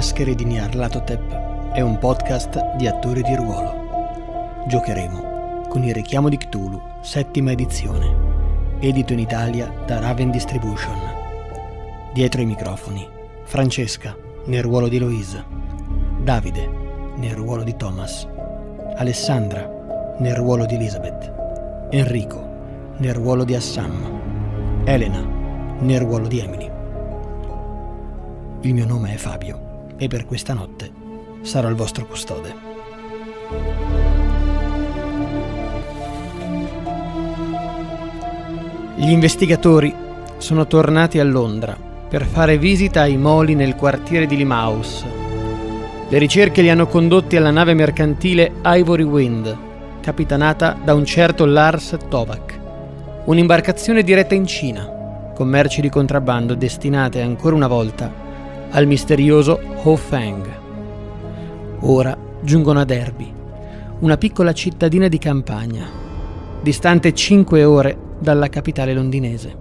Maschere di Nyarlathotep è un podcast di attori di ruolo. Giocheremo con il richiamo di Cthulhu, settima edizione, edito in Italia da Raven Distribution. Dietro i microfoni, Francesca, nel ruolo di Louise, Davide, nel ruolo di Thomas, Alessandra, nel ruolo di Elizabeth, Enrico, nel ruolo di Assam, Elena, nel ruolo di Emily. Il mio nome è Fabio e per questa notte sarò il vostro custode. Gli investigatori sono tornati a Londra per fare visita ai moli nel quartiere di Limaus. Le ricerche li hanno condotti alla nave mercantile Ivory Wind, capitanata da un certo Lars Tovak, un'imbarcazione diretta in Cina, con merci di contrabbando destinate ancora una volta al misterioso Ho Feng. Ora giungono a Derby, una piccola cittadina di campagna, distante 5 ore dalla capitale londinese.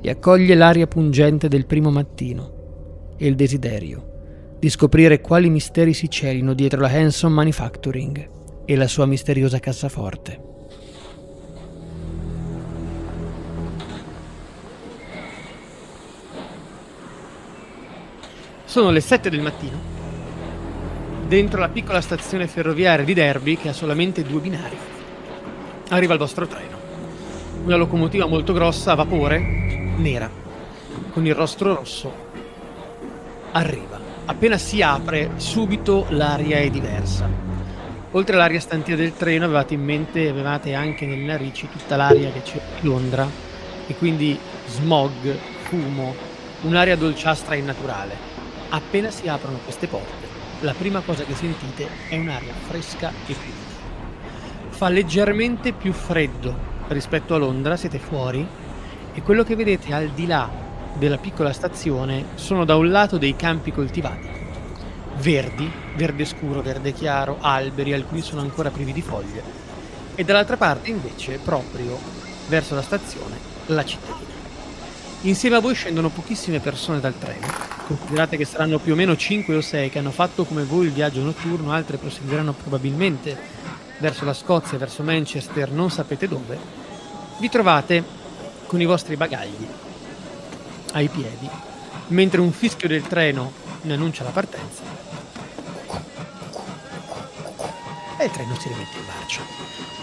Li accoglie l'aria pungente del primo mattino e il desiderio di scoprire quali misteri si celino dietro la Hanson Manufacturing e la sua misteriosa cassaforte. Sono le 7 del mattino, dentro la piccola stazione ferroviaria di Derby che ha solamente due binari. Arriva il vostro treno. Una locomotiva molto grossa a vapore, nera, con il rostro rosso. Arriva. Appena si apre, subito l'aria è diversa. Oltre all'aria stantia del treno avevate in mente, avevate anche nelle narici tutta l'aria che c'è a Londra e quindi smog, fumo, un'aria dolciastra innaturale Appena si aprono queste porte, la prima cosa che sentite è un'aria fresca e pulita. Fa leggermente più freddo rispetto a Londra, siete fuori, e quello che vedete al di là della piccola stazione sono da un lato dei campi coltivati, verdi, verde scuro, verde chiaro, alberi, alcuni sono ancora privi di foglie, e dall'altra parte invece, proprio verso la stazione, la cittadina. Insieme a voi scendono pochissime persone dal treno. Considerate che saranno più o meno 5 o 6 che hanno fatto come voi il viaggio notturno, altre proseguiranno probabilmente verso la Scozia, verso Manchester, non sapete dove. Vi trovate con i vostri bagagli ai piedi, mentre un fischio del treno ne annuncia la partenza. E il treno si rimette in marcia.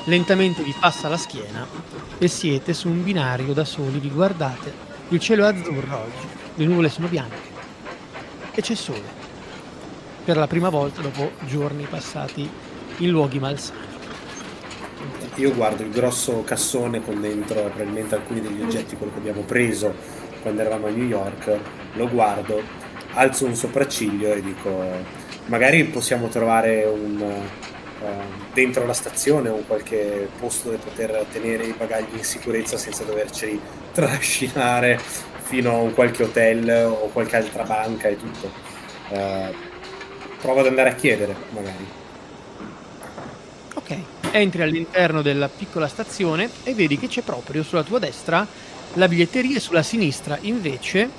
Lentamente vi passa la schiena e siete su un binario da soli, vi guardate il cielo è azzurro oggi, le nuvole sono bianche e c'è sole. Per la prima volta dopo giorni passati in luoghi malsani. Io guardo il grosso cassone con dentro probabilmente alcuni degli oggetti, quello che abbiamo preso quando eravamo a New York, lo guardo, alzo un sopracciglio e dico magari possiamo trovare un, dentro la stazione o qualche posto dove poter tenere i bagagli in sicurezza senza doverceli trascinare fino a un qualche hotel o qualche altra banca e tutto. Uh, prova ad andare a chiedere, magari. Ok, entri all'interno della piccola stazione e vedi che c'è proprio sulla tua destra la biglietteria e sulla sinistra invece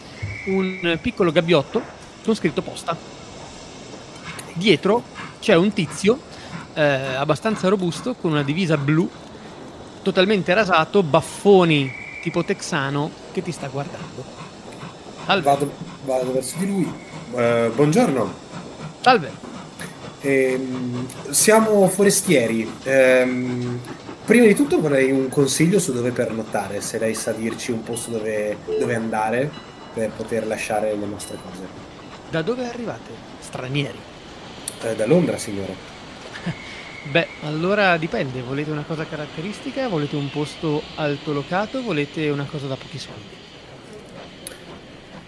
un piccolo gabbiotto con scritto posta. Dietro c'è un tizio eh, abbastanza robusto con una divisa blu, totalmente rasato, baffoni tipo texano che ti sta guardando. Salve. Vado, vado verso di lui. Uh, buongiorno. Salve. Eh, siamo forestieri. Eh, prima di tutto vorrei un consiglio su dove pernottare, se lei sa dirci un posto dove, dove andare per poter lasciare le nostre cose. Da dove arrivate? Stranieri. Eh, da Londra, signore. Beh, allora dipende, volete una cosa caratteristica, volete un posto altolocato, volete una cosa da pochi soldi?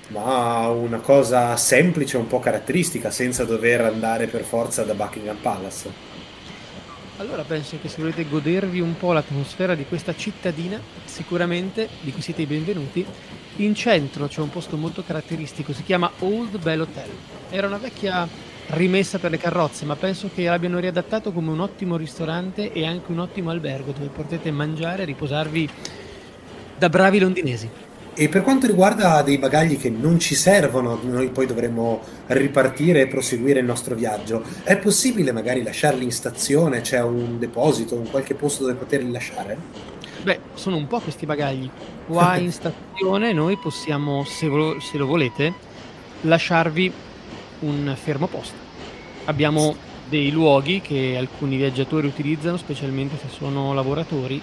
Ma una cosa semplice, un po' caratteristica, senza dover andare per forza da Buckingham Palace. Allora penso che se volete godervi un po' l'atmosfera di questa cittadina, sicuramente, di cui siete i benvenuti, in centro c'è un posto molto caratteristico, si chiama Old Bell Hotel. Era una vecchia rimessa per le carrozze, ma penso che l'abbiano riadattato come un ottimo ristorante e anche un ottimo albergo dove potete mangiare e riposarvi da bravi londinesi. E per quanto riguarda dei bagagli che non ci servono, noi poi dovremmo ripartire e proseguire il nostro viaggio, è possibile magari lasciarli in stazione? C'è un deposito, un qualche posto dove poterli lasciare? Beh, sono un po' questi bagagli. Qua in stazione noi possiamo, se, vo- se lo volete, lasciarvi un fermo posto. Abbiamo dei luoghi che alcuni viaggiatori utilizzano, specialmente se sono lavoratori,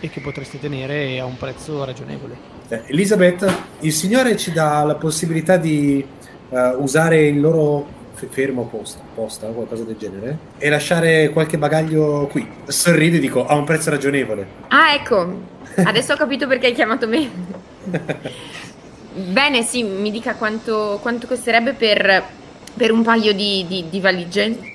e che potreste tenere a un prezzo ragionevole. Eh, Elisabeth, il Signore ci dà la possibilità di uh, usare il loro fermo posta, posta o qualcosa del genere e lasciare qualche bagaglio qui. Sorride e dico a un prezzo ragionevole. Ah, ecco, adesso ho capito perché hai chiamato me. Bene, sì, mi dica quanto, quanto costerebbe per, per, un paio di, di, di valigie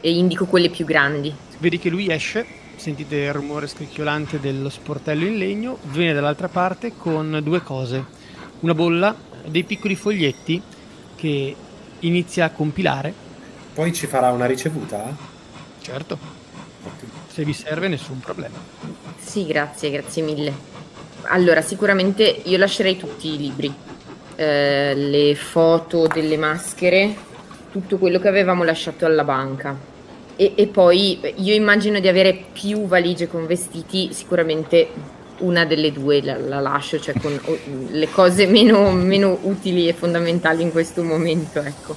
e indico quelle più grandi. Vedi che lui esce sentite il rumore scricchiolante dello sportello in legno, viene dall'altra parte con due cose, una bolla, dei piccoli foglietti che inizia a compilare. Poi ci farà una ricevuta? Certo, se vi serve nessun problema. Sì, grazie, grazie mille. Allora, sicuramente io lascerei tutti i libri, eh, le foto delle maschere, tutto quello che avevamo lasciato alla banca. E, e, poi io immagino di avere più valigie con vestiti, sicuramente una delle due la, la lascio, cioè con le cose meno, meno, utili e fondamentali in questo momento, ecco.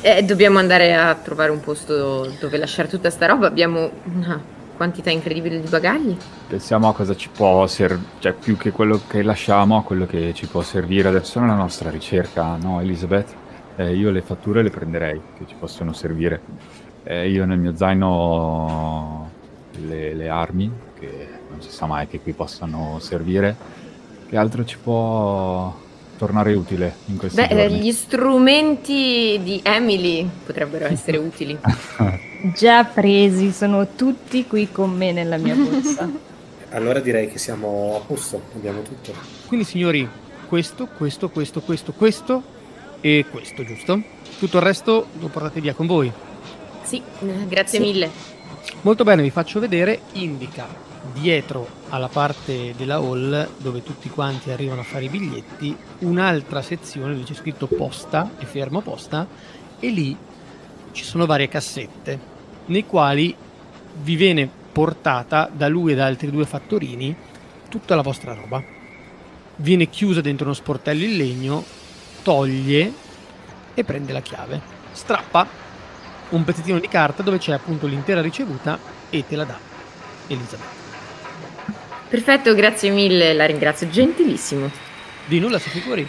E dobbiamo andare a trovare un posto dove lasciare tutta sta roba, abbiamo una quantità incredibile di bagagli. Pensiamo a cosa ci può servire, cioè più che quello che lasciamo, a quello che ci può servire adesso nella nostra ricerca, no Elisabeth? Eh, io le fatture le prenderei, che ci possono servire eh, io nel mio zaino le, le, armi, che non si sa mai che qui possano servire. Che altro ci può tornare utile in questi Beh, giorni? Gli strumenti di Emily potrebbero essere utili. Già presi, sono tutti qui con me nella mia borsa. allora direi che siamo a posto, abbiamo tutto. Quindi signori, questo, questo, questo, questo, questo e questo, giusto? Tutto il resto lo portate via con voi. Sì, grazie sì. mille. Molto bene, vi faccio vedere, indica dietro alla parte della hall dove tutti quanti arrivano a fare i biglietti un'altra sezione dove c'è scritto posta e fermo posta e lì ci sono varie cassette nei quali vi viene portata da lui e da altri due fattorini tutta la vostra roba. Viene chiusa dentro uno sportello in legno, toglie e prende la chiave. Strappa un pezzettino di carta dove c'è appunto l'intera ricevuta e te la dà Elisabetta. Perfetto, grazie mille, la ringrazio, gentilissimo. Di nulla, si figuri.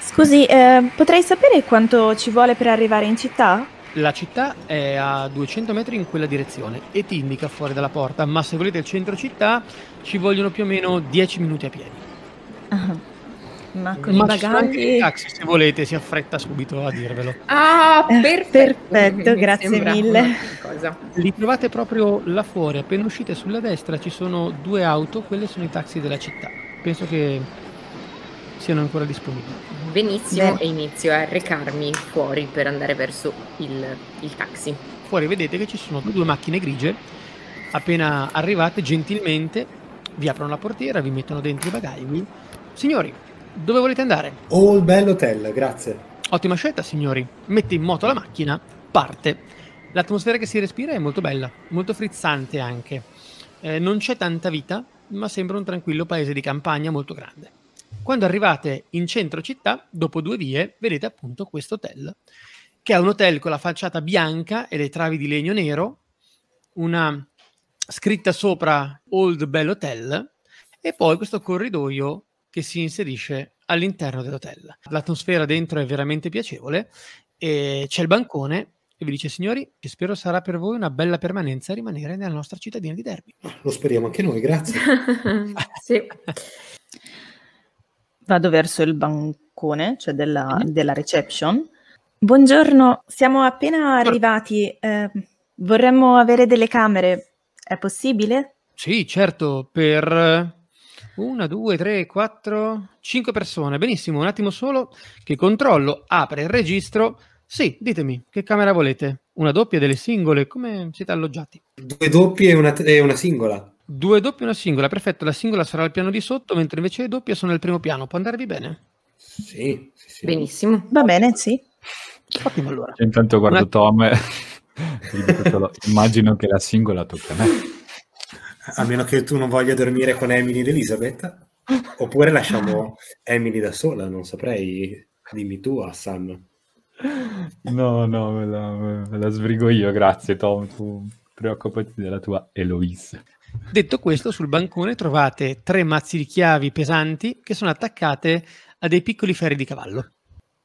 Scusi, eh, potrei sapere quanto ci vuole per arrivare in città? La città è a 200 metri in quella direzione e ti indica fuori dalla porta, ma se volete il centro città ci vogliono più o meno 10 minuti a piedi. Uh-huh. Ma con Ma i bagagli... taxi, se volete, si affretta subito a dirvelo. Ah, eh, perfetto, perfetto grazie mille. Li trovate proprio là fuori, appena uscite sulla destra ci sono due auto, quelle sono i taxi della città. Penso che siano ancora disponibili. Benissimo, Beh. e inizio a recarmi fuori per andare verso il, il taxi. Fuori vedete che ci sono due macchine grigie. Appena arrivate, gentilmente vi aprono la portiera, vi mettono dentro i bagagli. Signori, dove volete andare? All Bell Hotel, grazie. Ottima scelta, signori. Mette in moto la macchina, parte. L'atmosfera che si respira è molto bella, molto frizzante anche. Eh, non c'è tanta vita, ma sembra un tranquillo paese di campagna molto grande. Quando arrivate in centro città, dopo due vie, vedete appunto questo hotel, che è un hotel con la facciata bianca e le travi di legno nero, una scritta sopra Old Bell Hotel, e poi questo corridoio che si inserisce all'interno dell'hotel. L'atmosfera dentro è veramente piacevole e c'è il bancone e vi dice signori, spero sarà per voi una bella permanenza rimanere nella nostra cittadina di Derby. Lo speriamo anche noi, grazie. sì. Vado verso il bancone, cioè della, mm. della reception. Buongiorno, siamo appena arrivati. Eh, vorremmo avere delle camere. È possibile? Sì, certo, per una, due, tre, quattro, cinque persone. Benissimo, un attimo solo che controllo, apre il registro. Sì, ditemi, che camera volete? Una doppia, delle singole? Come siete alloggiati? Due doppie e una, e una singola. Due doppie e una singola, perfetto. La singola sarà al piano di sotto, mentre invece le doppie sono nel primo piano. Può andarvi bene? Sì, sì, sì. Benissimo. Va bene, sì. Ottimo allora. Intanto guardo Una- Tom e solo, immagino che la singola tocca a me. A meno che tu non voglia dormire con Emily ed Elisabeth. Oppure lasciamo Emily da sola, non saprei. Dimmi tu, Hassan. No, no, me la, me la sbrigo io, grazie Tom, tu preoccupati della tua Eloise. Detto questo, sul bancone trovate tre mazzi di chiavi pesanti che sono attaccate a dei piccoli ferri di cavallo.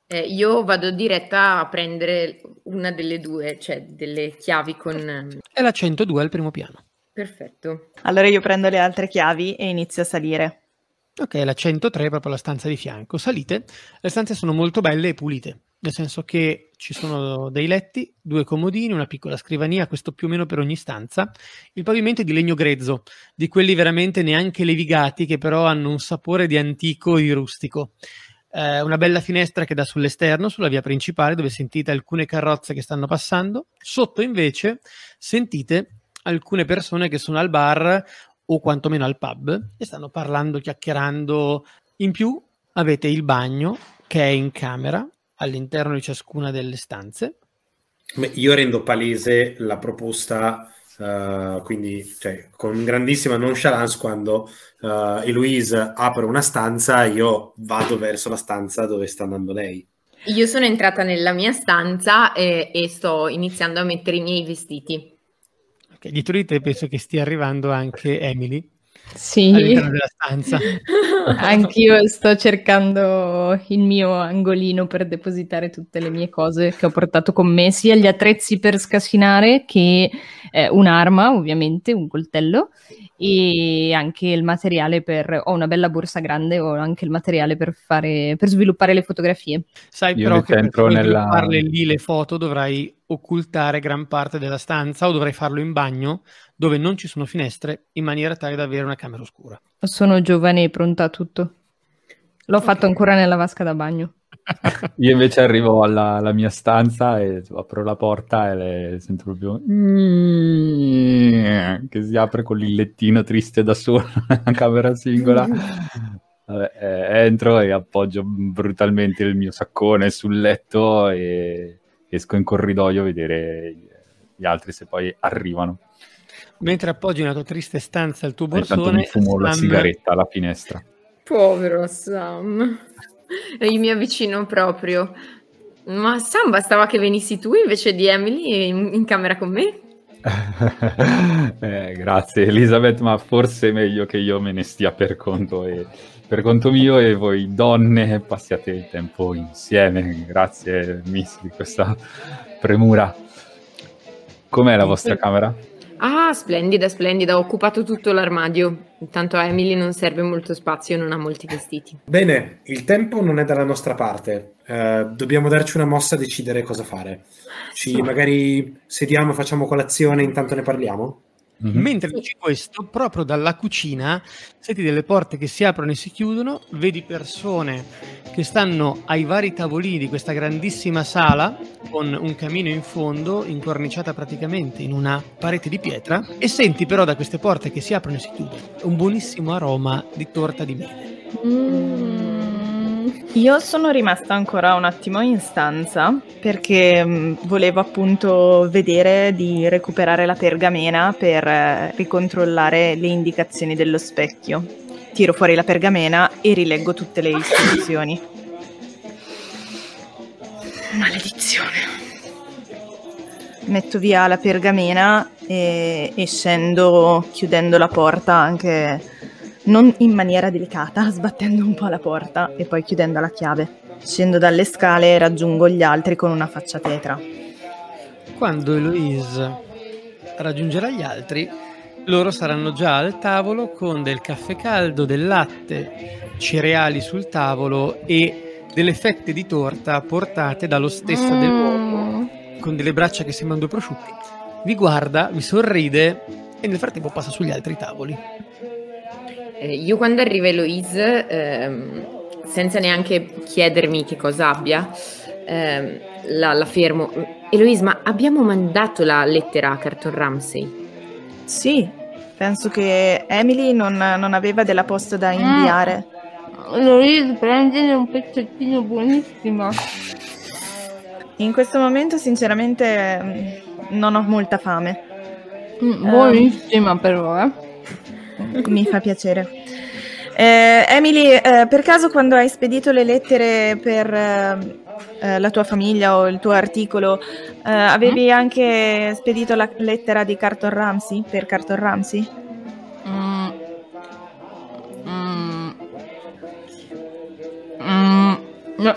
Eh, io vado diretta a prendere una delle due, cioè delle chiavi con... È la 102 al primo piano. Perfetto. Allora io prendo le altre chiavi e inizio a salire. Ok, la 103 è proprio la stanza di fianco. Salite, le stanze sono molto belle e pulite, nel senso che ci sono dei letti, due comodini, una piccola scrivania, questo più o meno per ogni stanza. Il pavimento è di legno grezzo, di quelli veramente neanche levigati, che però hanno un sapore di antico e di rustico. Eh, una bella finestra che dà sull'esterno, sulla via principale, dove sentite alcune carrozze che stanno passando. Sotto invece sentite alcune persone che sono al bar o quantomeno al pub e stanno parlando, chiacchierando. In più avete il bagno che è in camera all'interno di ciascuna delle stanze. Beh, Io rendo palese la proposta, eh, quindi cioè, con grandissima nonchalance, quando eh, Eloise apre una stanza, io vado verso la stanza dove sta andando lei. Io sono entrata nella mia stanza e, e sto iniziando a mettere i miei vestiti. Ok, dietro di te penso che stia arrivando anche Emily Sì, all'interno della stanza. anch'io sto cercando il mio angolino per depositare tutte le mie cose che ho portato con me, sia gli attrezzi per scassinare che eh, un'arma, ovviamente, un coltello, e anche il materiale per... ho una bella borsa grande, ho anche il materiale per fare... per sviluppare le fotografie. Sai Io però che per nella- svilupparle lì le foto dovrai occultare gran parte della stanza o dovrai farlo in bagno dove non ci sono finestre in maniera tale da avere una camera oscura. Sono giovane e pronta a tutto. L'ho fatto ancora nella vasca da bagno. Io invece arrivo alla, alla mia stanza e apro la porta e le sento proprio che si apre con il lettino triste da sola, una camera singola. Vabbè, eh, entro e appoggio brutalmente il mio saccone sul letto e esco in corridoio a vedere gli altri se poi arrivano. Mentre appoggi nella tua triste stanza il tuo E intanto borsone, mi fumo la Sam- sigaretta alla finestra. Povero Sam. E io mi avvicino proprio. Ma Sam, bastava che venissi tu invece di Emily in, in camera con me? Eh, grazie Elisabeth, ma forse è meglio che io me ne stia per conto, e, per conto mio e voi donne passiate il tempo insieme. Grazie Miss di questa premura. Com'è la vostra camera? Ah, splendida, splendida. Ho occupato tutto l'armadio. Intanto a Emily non serve molto spazio, non ha molti vestiti. Bene, il tempo non è dalla nostra parte. Eh, dobbiamo darci una mossa a decidere cosa fare. Ci Sì. magari sediamo, facciamo colazione, intanto ne parliamo? Mhm. Mentre dici questo, proprio dalla cucina senti delle porte che si aprono e si chiudono, vedi persone che stanno ai vari tavolini di questa grandissima sala con un camino in fondo, incorniciata praticamente in una parete di pietra, e senti però da queste porte che si aprono e si chiudono un buonissimo aroma di torta di mele. Mm. Io sono rimasta ancora un attimo in stanza perché mh, volevo appunto vedere di recuperare la pergamena per eh, ricontrollare le indicazioni dello specchio. Tiro fuori la pergamena e rileggo tutte le istruzioni. Maledizione. Metto via la pergamena e, e scendo chiudendo la porta anche non in maniera delicata, sbattendo un po' la porta e poi chiudendo la chiave. Scendo dalle scale e raggiungo gli altri con una faccia tetra. Quando Eloise raggiungerà gli altri, loro saranno già al tavolo con del caffè caldo, del latte, cereali sul tavolo e delle fette di torta portate dallo stesso dell'uomo, con delle braccia che sembrano due prosciutti. Vi guarda, vi sorride e nel frattempo passa sugli altri tavoli. Eh, io quando arriva Eloise, ehm, senza neanche chiedermi che cosa abbia, ehm, la, la fermo. Eloise, ma abbiamo mandato la lettera a Carton Ramsey? Sì, Penso che Emily non, non aveva della posta da inviare. Louise, prendine un pezzettino buonissimo. In questo momento, sinceramente, mm, non ho molta fame. Mm, buonissima però, eh. Mi fa piacere. Eh, Emily, eh, per caso quando hai spedito le lettere per eh, eh la tua famiglia o il tuo articolo, eh, avevi mm. anche spedito la lettera di Carton Ramsey per Carton Ramsey? Mm. Mm. Mm. No.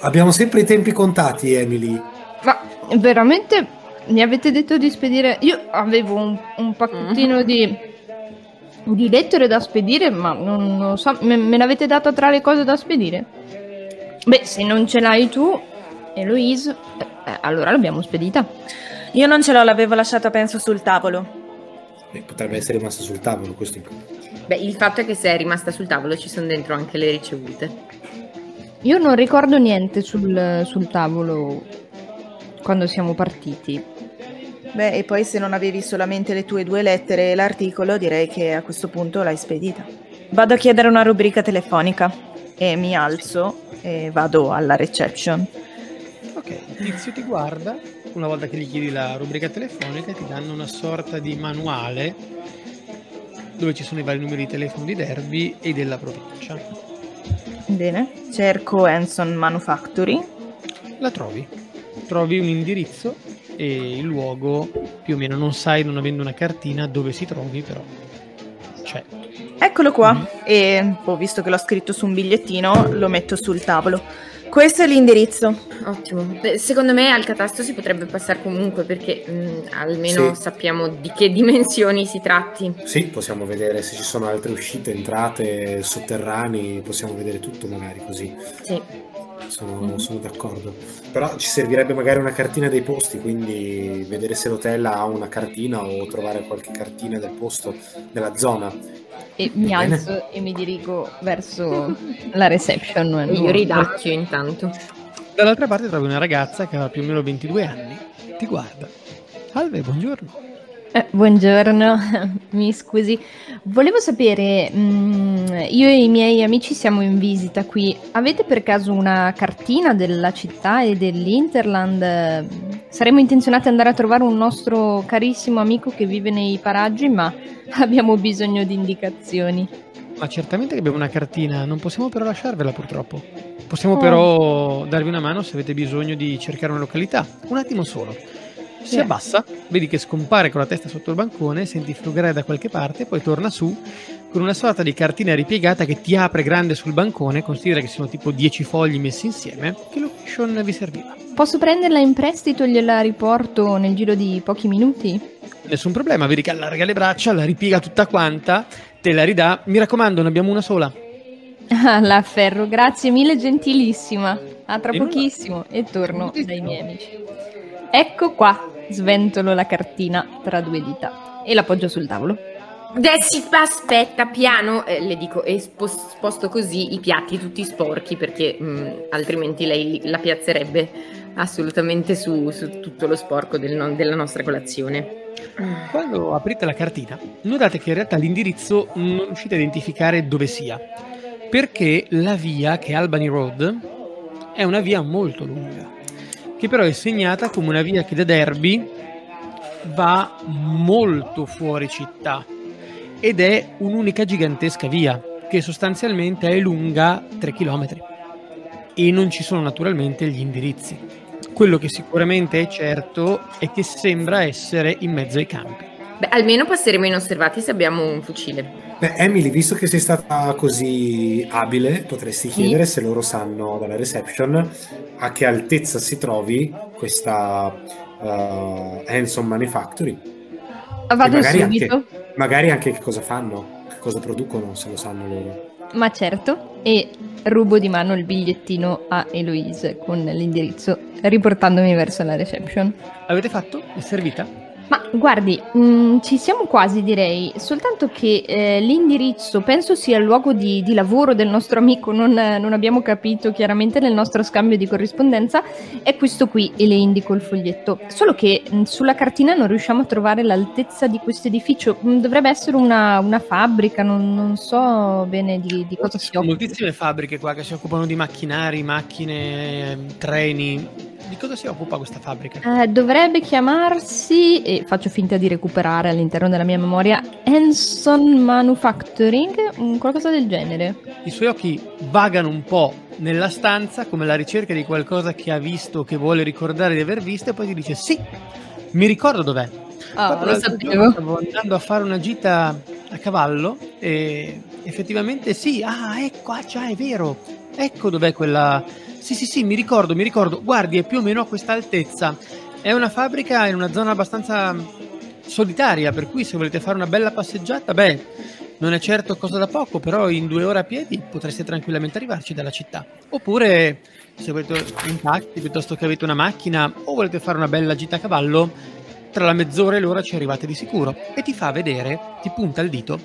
Abbiamo sempre i tempi contati, Emily. Ma veramente mi avete detto di spedire? Io avevo un, un pacchettino mm-hmm. di, di, lettere da spedire, ma non, non so, me, me l'avete dato tra le cose da spedire? Beh, se non ce l'hai tu, Eloise, eh, allora l'abbiamo spedita. Io non ce l'ho, l'avevo lasciata penso sul tavolo. Beh, potrebbe essere rimasta sul tavolo, questo è Beh, il fatto è che se è rimasta sul tavolo ci sono dentro anche le ricevute. Io non ricordo niente sul, sul tavolo quando siamo partiti. Beh, e poi se non avevi solamente le tue due lettere e l'articolo, direi che a questo punto l'hai spedita. Vado a chiedere una rubrica telefonica e mi alzo e vado alla reception. Ok, il tizio ti guarda, una volta che gli chiedi la rubrica telefonica ti danno una sorta di manuale dove ci sono i vari numeri di telefono di Derby e della provincia. Bene, cerco Hanson Manufactory. La trovi. Trovi un indirizzo e il luogo più o meno non sai, non avendo una cartina, dove si trovi, però c'è. Eccolo qua. Mm-hmm. E ho visto che l'ho scritto su un bigliettino, lo metto sul tavolo. Questo è l'indirizzo. Ottimo. Secondo me al catasto si potrebbe passare comunque perché mh, mm, almeno sì. sappiamo di che dimensioni si tratti. Sì, possiamo vedere se ci sono altre uscite, entrate, sotterranei, possiamo vedere tutto magari così. Sì. Sono, mm-hmm. sono d'accordo. Però ci servirebbe magari una cartina dei posti, quindi vedere se l'hotel ha una cartina o trovare qualche cartina del posto, della zona e mi alzo e mi dirigo verso la reception. E io ridacchio intanto. Dall'altra parte trovi una ragazza che ha più o meno 22 anni, ti guarda. Salve, buongiorno. Eh, buongiorno, mi scusi. Volevo sapere, mh, mm, io e i miei amici siamo in visita qui. Avete per caso una cartina della città e dell'Interland? Saremmo intenzionati ad andare a trovare un nostro carissimo amico che vive nei paraggi, ma abbiamo bisogno di indicazioni. Ma certamente che abbiamo una cartina, non possiamo però lasciarvela purtroppo. Possiamo oh. però darvi una mano se avete bisogno di cercare una località. Un attimo solo. Si yeah. abbassa, vedi che scompare con la testa sotto il bancone, senti frugare da qualche parte, poi torna su con una sorta di cartina ripiegata che ti apre grande sul bancone, considera che siano tipo 10 fogli messi insieme. Che location vi serviva? Posso prenderla in prestito e gliela riporto nel giro di pochi minuti? Nessun problema, vedi che allarga le braccia, la ripiega tutta quanta, te la ridà. Mi raccomando, ne abbiamo una sola. Ah, la afferro, grazie mille, gentilissima. A tra e pochissimo nulla. e torno dai miei amici. Ecco qua, sventolo la cartina tra due dita e la appoggio sul tavolo. Adesso aspetta, piano, eh, le dico, e sposto così i piatti tutti sporchi perché mh, mm, altrimenti lei la piazzerebbe assolutamente su, su tutto lo sporco del no- della nostra colazione. Quando aprite la cartina, notate che in realtà l'indirizzo non riuscite a identificare dove sia, perché la via, che è Albany Road, è una via molto lunga che però è segnata come una via che da Derby va molto fuori città ed è un'unica gigantesca via che sostanzialmente è lunga 3 km e non ci sono naturalmente gli indirizzi. Quello che sicuramente è certo è che sembra essere in mezzo ai campi. Beh, almeno passeremo inosservati se abbiamo un fucile. Beh, Emily, visto che sei stata così abile, potresti chiedere se loro sanno dalla reception a che altezza si trovi questa uh, Hanson Manufactory. Vado magari subito. Anche, magari anche che cosa fanno, che cosa producono, se lo sanno loro. Ma certo, e rubo di mano il bigliettino a Eloise con l'indirizzo, riportandomi verso la reception. Avete fatto? È servita? Guardi, mh, mm, ci siamo quasi direi, soltanto che eh, l'indirizzo penso sia il luogo di, di lavoro del nostro amico, non, non, abbiamo capito chiaramente nel nostro scambio di corrispondenza, è questo qui e le indico il foglietto. Solo che mh, mm, sulla cartina non riusciamo a trovare l'altezza di questo edificio, mm, dovrebbe essere una, una fabbrica, non, non, so bene di, di cosa si occupa. Moltissime fabbriche qua che si occupano di macchinari, macchine, treni, di cosa si occupa questa fabbrica? Eh, dovrebbe chiamarsi, e faccio finta di recuperare all'interno della mia memoria, Hanson Manufacturing, qualcosa del genere. I suoi occhi vagano un po' nella stanza come la ricerca di qualcosa che ha visto, che vuole ricordare di aver visto e poi ti dice sì, mi ricordo dov'è. Oh, lo sapevo. Stavo andando a fare una gita a cavallo e effettivamente sì, ah ecco, ah, già è vero, ecco dov'è quella sì, sì, sì, mi ricordo, mi ricordo. Guardi, è più o meno a questa altezza. È una fabbrica in una zona abbastanza solitaria, per cui se volete fare una bella passeggiata, beh, non è certo cosa da poco, però in due ore a piedi potreste tranquillamente arrivarci dalla città. Oppure, se volete un taxi piuttosto che avete una macchina o volete fare una bella gita a cavallo, tra la mezz'ora e l'ora ci arrivate di sicuro. E ti fa vedere, ti punta il dito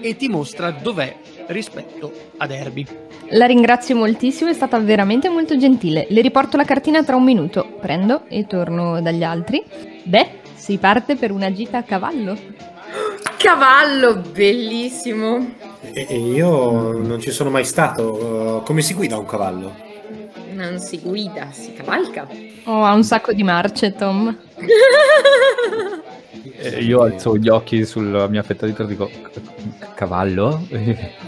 e ti mostra dov'è rispetto a Derby. La ringrazio moltissimo, è stata veramente molto gentile. Le riporto la cartina tra un minuto. Prendo e torno dagli altri. Beh, si parte per una gita a cavallo. Cavallo, bellissimo. E, e io non ci sono mai stato. come si guida un cavallo? Non si guida, si cavalca. Oh, ha un sacco di marce, Tom. Eh, io alzo gli occhi sulla mia fetta di torto e dico cavallo?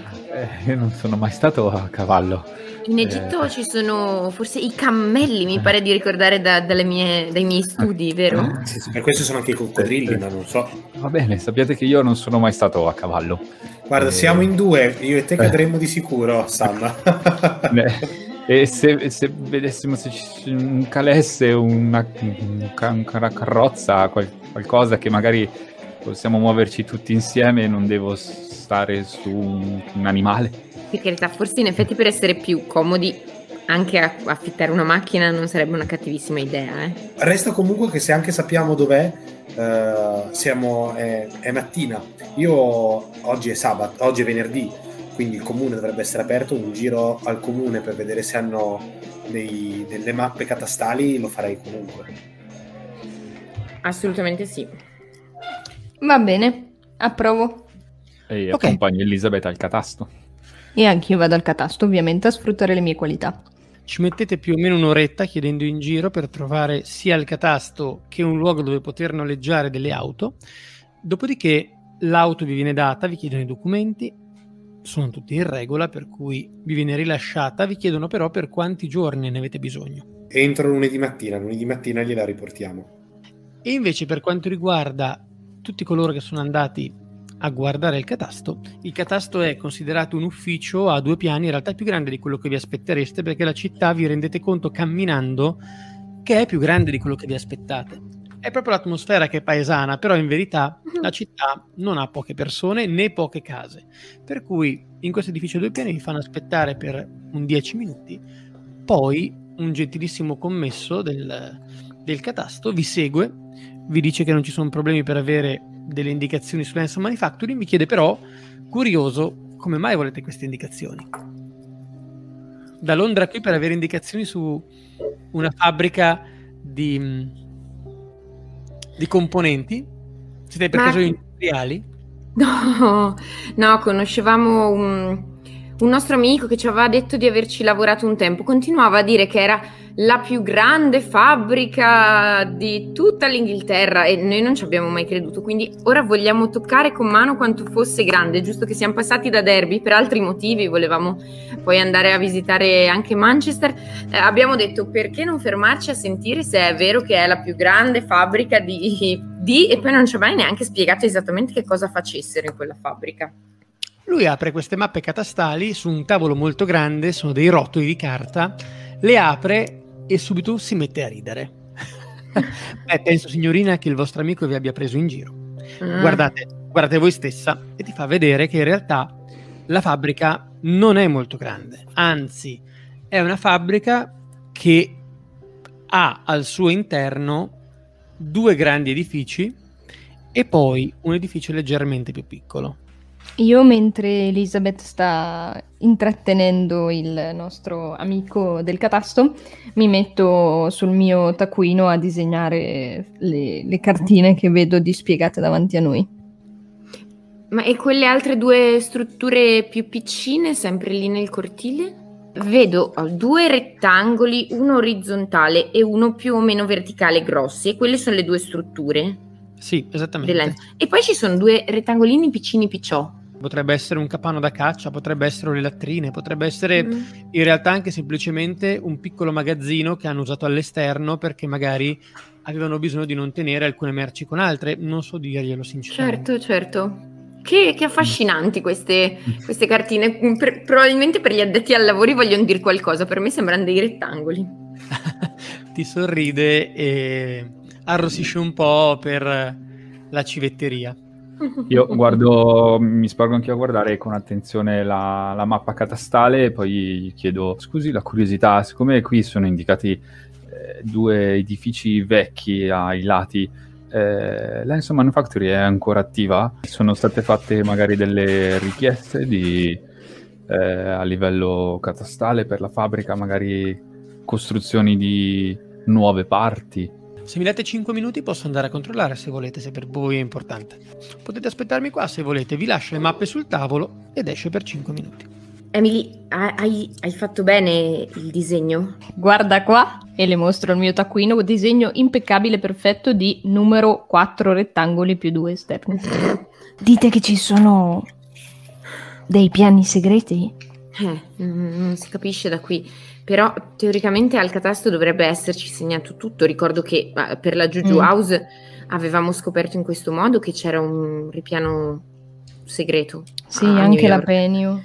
Eh, non sono mai stato a cavallo. In Egitto eh. ci sono forse i cammelli, mi pare di ricordare da, mie, dai miei studi, vero? Eh, sì, sì, per questo sono anche i coccodrilli, ma non so. Va bene, sappiate che io non sono mai stato a cavallo. Guarda, eh. siamo in due, io e te cadremo di sicuro, Sam. e se, se, vedessimo se ci calesse una, una carrozza, qualcosa che magari possiamo muoverci tutti insieme e non devo stare su un, un animale. Per carità, forse in effetti per essere più comodi anche affittare una macchina non sarebbe una cattivissima idea. Eh? Resta comunque che se anche sappiamo dov'è, eh, siamo, è, è, mattina. Io oggi è sabato, oggi è venerdì, quindi il comune dovrebbe essere aperto. Un giro al comune per vedere se hanno dei, delle mappe catastali lo farei comunque. Assolutamente sì. Va bene, approvo. E okay. accompagno Elisabeth al catasto. E anch'io vado al catasto, ovviamente, a sfruttare le mie qualità. Ci mettete più o meno un'oretta chiedendo in giro per trovare sia il catasto che un luogo dove poter noleggiare delle auto. Dopodiché l'auto vi viene data, vi chiedono i documenti, sono tutti in regola, per cui vi viene rilasciata, vi chiedono però per quanti giorni ne avete bisogno. Entro lunedì mattina, lunedì mattina gliela riportiamo. E invece per quanto riguarda tutti coloro che sono andati a guardare il catasto. Il catasto è considerato un ufficio a due piani, in realtà è più grande di quello che vi aspettereste, perché la città vi rendete conto camminando che è più grande di quello che vi aspettate. È proprio l'atmosfera che è paesana, però in verità mhm. la città non ha poche persone né poche case. Per cui in questo edificio a due piani vi fanno aspettare per un 10 minuti, poi un gentilissimo commesso del, del catasto vi segue, vi dice che non ci sono problemi per avere delle indicazioni su Hanson Manufacturing, mi chiede però, curioso, come mai volete queste indicazioni? Da Londra qui per avere indicazioni su una fabbrica di, di componenti? Siete per Ma... caso industriali? No, no, conoscevamo un, un nostro amico che ci aveva detto di averci lavorato un tempo. Continuava a dire che era la più grande fabbrica di tutta l'Inghilterra e noi non ci abbiamo mai creduto, quindi ora vogliamo toccare con mano quanto fosse grande, giusto che siamo passati da Derby per altri motivi, volevamo poi andare a visitare anche Manchester, eh, abbiamo detto perché non fermarci a sentire se è vero che è la più grande fabbrica di, di e poi non ci ha mai neanche spiegato esattamente che cosa facessero in quella fabbrica. Lui apre queste mappe catastali su un tavolo molto grande, sono dei rotoli di carta, le apre e subito si mette a ridere. Beh, penso signorina che il vostro amico vi abbia preso in giro. Mm. Guardate, guardate voi stessa e ti fa vedere che in realtà la fabbrica non è molto grande, anzi è una fabbrica che ha al suo interno due grandi edifici e poi un edificio leggermente più piccolo. Io mentre Elizabeth sta intrattenendo il nostro amico del catasto, mi metto sul mio taccuino a disegnare le, le cartine che vedo dispiegate davanti a noi. Ma e quelle altre due strutture più piccine, sempre lì nel cortile? Vedo due rettangoli, uno orizzontale e uno più o meno verticale grossi, e quelle sono le due strutture. Sì, esattamente. della- E poi ci sono due rettangolini piccini picciò. Potrebbe essere un capanno da caccia, potrebbe essere le latrine, potrebbe essere Mm. in realtà anche semplicemente un piccolo magazzino che hanno usato all'esterno perché magari avevano bisogno di non tenere alcune merci con altre. Non so dirglielo sinceramente. Certo, certo. Che, che affascinanti queste, queste cartine. Per- probabilmente per gli addetti ai lavori vogliono dire qualcosa, per me sembrano dei rettangoli. Ti sorride e arrossisce un po' per la civetteria. Io guardo, mi spargo anche a guardare con attenzione la, la mappa catastale e poi gli chiedo, scusi la curiosità, siccome qui sono indicati eh, due edifici vecchi ai lati, eh, l'Enso Manufactory è ancora attiva? Sono state fatte magari delle richieste di, eh, a livello catastale per la fabbrica, magari costruzioni di nuove parti? Se mi date 5 minuti posso andare a controllare se volete, se per voi è importante. Potete aspettarmi qua se volete, vi lascio le mappe sul tavolo ed esce per 5 minuti. Emily, ha- hai, hai fatto bene il disegno? Guarda qua e le mostro il mio taccuino, disegno impeccabile perfetto di numero 4 rettangoli più 2 esterni. Dite che ci sono dei piani segreti? Eh, non si capisce da qui. Però teoricamente al catasto dovrebbe esserci segnato tutto. Ricordo che per la Juju Mm. House avevamo scoperto in questo modo che c'era un ripiano segreto. Sì, anche la. Penio.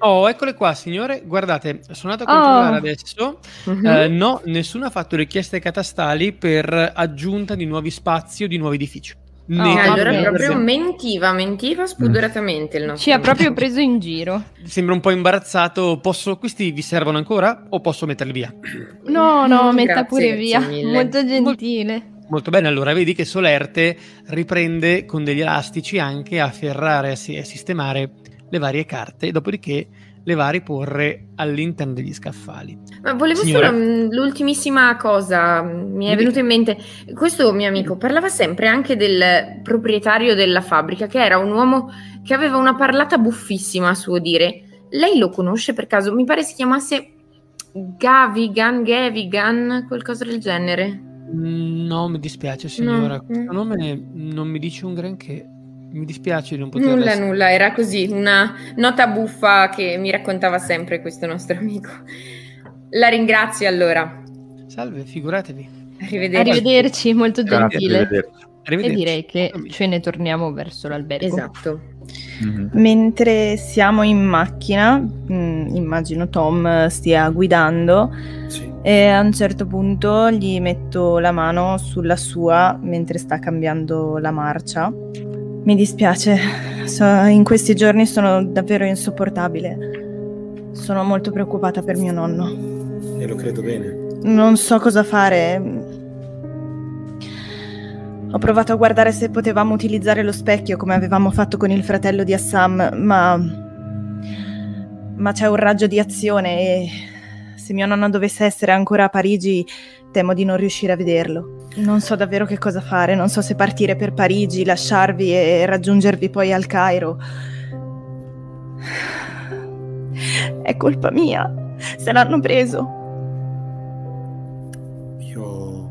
Oh, eccole qua, signore. Guardate, sono andato a Oh. controllare adesso. Mhm. Eh, no, nessuno ha fatto richieste catastali per aggiunta di nuovi spazi o di nuovi edifici. Oh, Eh, Né allora proprio mentiva, mentiva spudoratamente il nostro. Ci ha proprio preso in giro. Sembra un po' imbarazzato. Posso, questi vi servono ancora o posso metterli via? No, no, Mm, metta grazie, pure via. mille. Molto gentile. Molto bene, allora vedi che Solerte riprende con degli elastici anche a ferrare e a si- a sistemare le varie carte, dopodiché le va a riporre all'interno degli scaffali. Ma volevo Signora. solo l'ultimissima cosa, mi è Mi venuto in mente. Questo mio amico parlava sempre anche del proprietario della fabbrica, che era un uomo che aveva una parlata buffissima a suo dire. Lei lo conosce per caso? Mi pare si chiamasse Gavigan, Gavigan, qualcosa del genere. Mm, No, mi dispiace signora, No. questo nome non mi dice un granché. Mi dispiace di non poterla Nulla, essere. nulla, era così, una nota buffa che mi raccontava sempre questo nostro amico. La ringrazio allora. Salve, figuratevi. Arrivederci. Arrivederci, molto Grazie, gentile. arrivederci. E Arrivederci. direi che ce ne torniamo verso l'albergo. Esatto. Mhm. Mentre siamo in macchina, mh, immagino Tom stia guidando Sì. e a un certo punto gli metto la mano sulla sua mentre sta cambiando la marcia. Mi dispiace, so- in questi giorni sono davvero insopportabile. Sono molto preoccupata per mio nonno. E lo credo bene. Non so cosa fare. Ho provato a guardare se potevamo utilizzare lo specchio come avevamo fatto con il fratello di Assam, ma. Ma c'è un raggio di azione e se mio nonno dovesse essere ancora a Parigi, temo di non riuscire a vederlo. Non so davvero che cosa fare, non so se partire per Parigi, lasciarvi e raggiungervi poi al Cairo. È colpa mia. Se l'hanno preso. Io,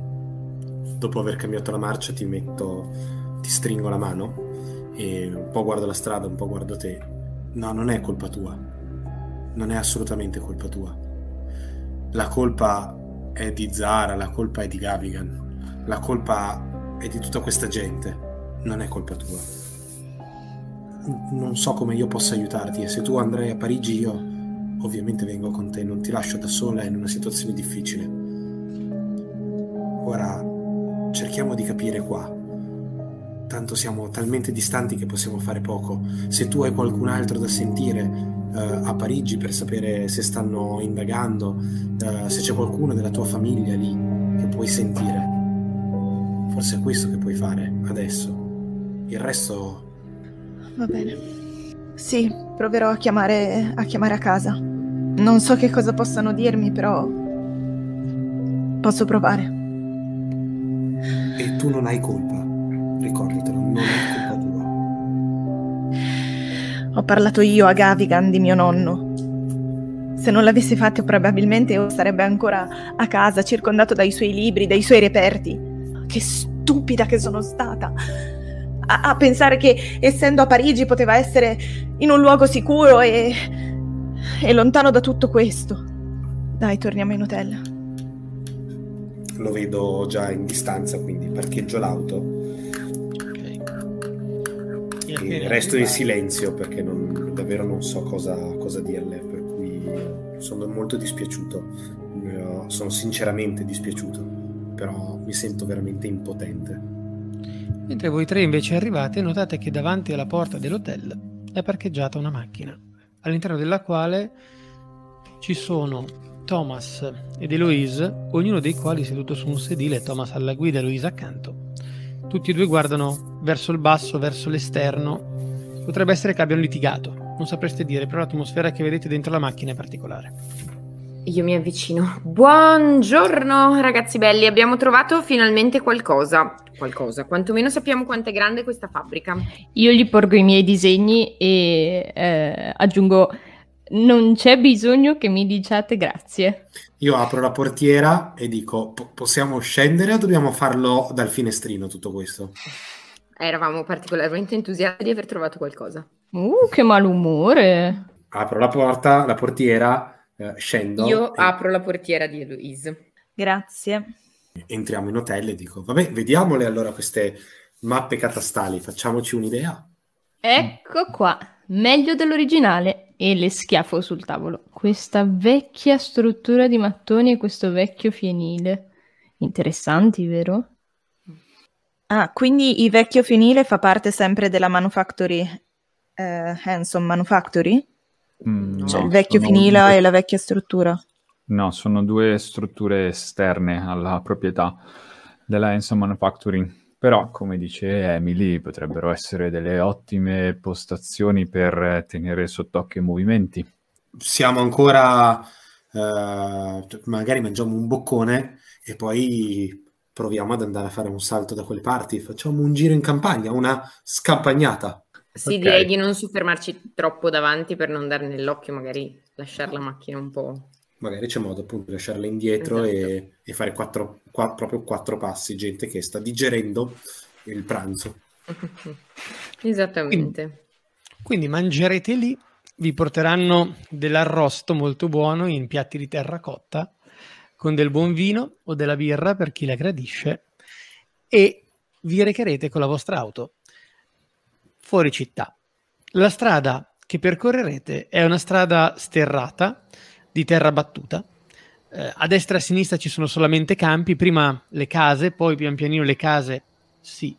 dopo aver cambiato la marcia, ti metto, ti stringo la mano e un po' guardo la strada, un po' guardo te. No, non è colpa tua. Non è assolutamente colpa tua. La colpa è di Zara, la colpa è di Gavigan, la colpa è di tutta questa gente. Non è colpa tua. Non so come io possa aiutarti e se tu andrai a Parigi io ovviamente vengo con te, non ti lascio da sola in una situazione difficile. Ora cerchiamo di capire qua. Tanto siamo talmente distanti che possiamo fare poco. Se tu hai qualcun altro da sentire eh, a Parigi per sapere se stanno indagando, eh, se c'è qualcuno della tua famiglia lì che puoi sentire, Forse è questo che puoi fare adesso. Il resto... Va bene. Sì, proverò a chiamare a, chiamare a casa. Non so che cosa possano dirmi, però... Posso provare. E tu non hai colpa. Ricordatelo, non è colpa tua. Ho parlato io a Gavigan di mio nonno. Se non l'avessi fatto probabilmente io sarebbe ancora a casa, circondato dai suoi libri, dai suoi reperti. Che stupida che sono stata! A, a pensare che essendo a Parigi poteva essere in un luogo sicuro e, e lontano da tutto questo. Dai, torniamo in hotel. Lo vedo già in distanza, quindi parcheggio l'auto. E resto in silenzio perché non- davvero non so cosa, cosa dirle, per cui sono molto dispiaciuto. Eh, Sono sinceramente dispiaciuto, però mi sento veramente impotente. Mentre voi tre invece arrivate, notate che davanti alla porta dell'hotel è parcheggiata una macchina, all'interno della quale ci sono Thomas ed Eloise, ognuno dei quali seduto su un sedile, Thomas alla guida e Eloise accanto. Tutti e due guardano verso il basso, verso l'esterno. Potrebbe essere che abbiano litigato, non sapreste dire, però l'atmosfera che vedete dentro la macchina è particolare. Io mi avvicino. Buongiorno ragazzi belli, abbiamo trovato finalmente qualcosa. Qualcosa, quantomeno sappiamo quanto è grande questa fabbrica. Io gli porgo i miei disegni e eh, aggiungo: Non c'è bisogno che mi diciate grazie. Io apro la portiera e dico: "Po- possiamo scendere o dobbiamo farlo dal finestrino tutto questo? Eravamo particolarmente entusiasti di aver trovato qualcosa. Uh, che malumore. Apro la porta, la portiera, eh, scendo. Io e apro la portiera di Eloise. Grazie. Entriamo in hotel e dico: Vabbè, vediamole allora queste mappe catastali, facciamoci un'idea. Ecco qua, meglio dell'originale. E le schiaffo sul tavolo. Questa vecchia struttura di mattoni e questo vecchio fienile. Interessanti, vero? Ah, quindi il vecchio finile fa parte sempre della Manufactory, eh, Hanson Manufactory? Mm, Cioè no, il vecchio finila due- e la vecchia struttura? No, sono due strutture esterne alla proprietà della Hanson Manufacturing. Però, come dice Emily, potrebbero essere delle ottime postazioni per eh, tenere sott'occhio i movimenti. Siamo ancora. eh, magari mangiamo un boccone e poi proviamo ad andare a fare un salto da quelle parti. Facciamo un giro in campagna, una scampagnata. Sì, Ok. direi di non soffermarci troppo davanti per non dare nell'occhio, magari lasciare la macchina un po'. Magari c'è modo appunto di lasciarla indietro Esatto. e, e fare quattro, qua- proprio quattro passi. Gente che sta digerendo il pranzo. Esattamente. Quindi mangerete lì, vi porteranno dell'arrosto molto buono in piatti di terracotta con del buon vino o della birra per chi la gradisce e vi recherete con la vostra auto fuori città. La strada che percorrerete è una strada sterrata di terra battuta. Eh, a destra e a sinistra ci sono solamente campi, prima le case, poi pian pianino le case si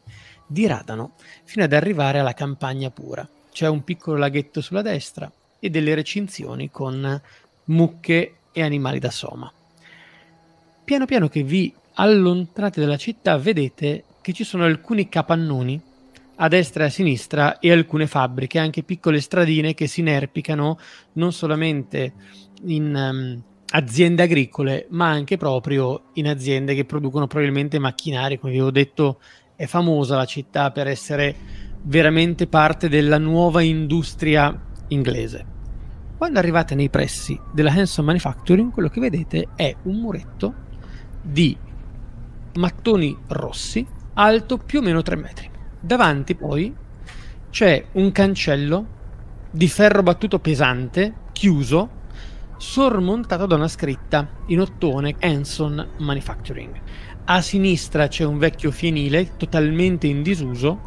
diradano fino ad arrivare alla campagna pura. C'è un piccolo laghetto sulla destra e delle recinzioni con mucche e animali da soma. Piano piano che vi allontanate dalla città vedete che ci sono alcuni capannoni a destra e a sinistra e alcune fabbriche, anche piccole stradine che si inerpicano non solamente in ehm, aziende agricole, ma anche proprio in aziende che producono probabilmente macchinari. Come vi avevo detto, è famosa la città per essere veramente parte della nuova industria inglese. Quando arrivate nei pressi della Hanson Manufacturing, quello che vedete è un muretto di mattoni rossi alto più o meno 3 metri. Davanti poi c'è un cancello di ferro battuto pesante, chiuso, sormontato da una scritta in ottone Hanson Manufacturing. A sinistra c'è un vecchio fienile totalmente in disuso,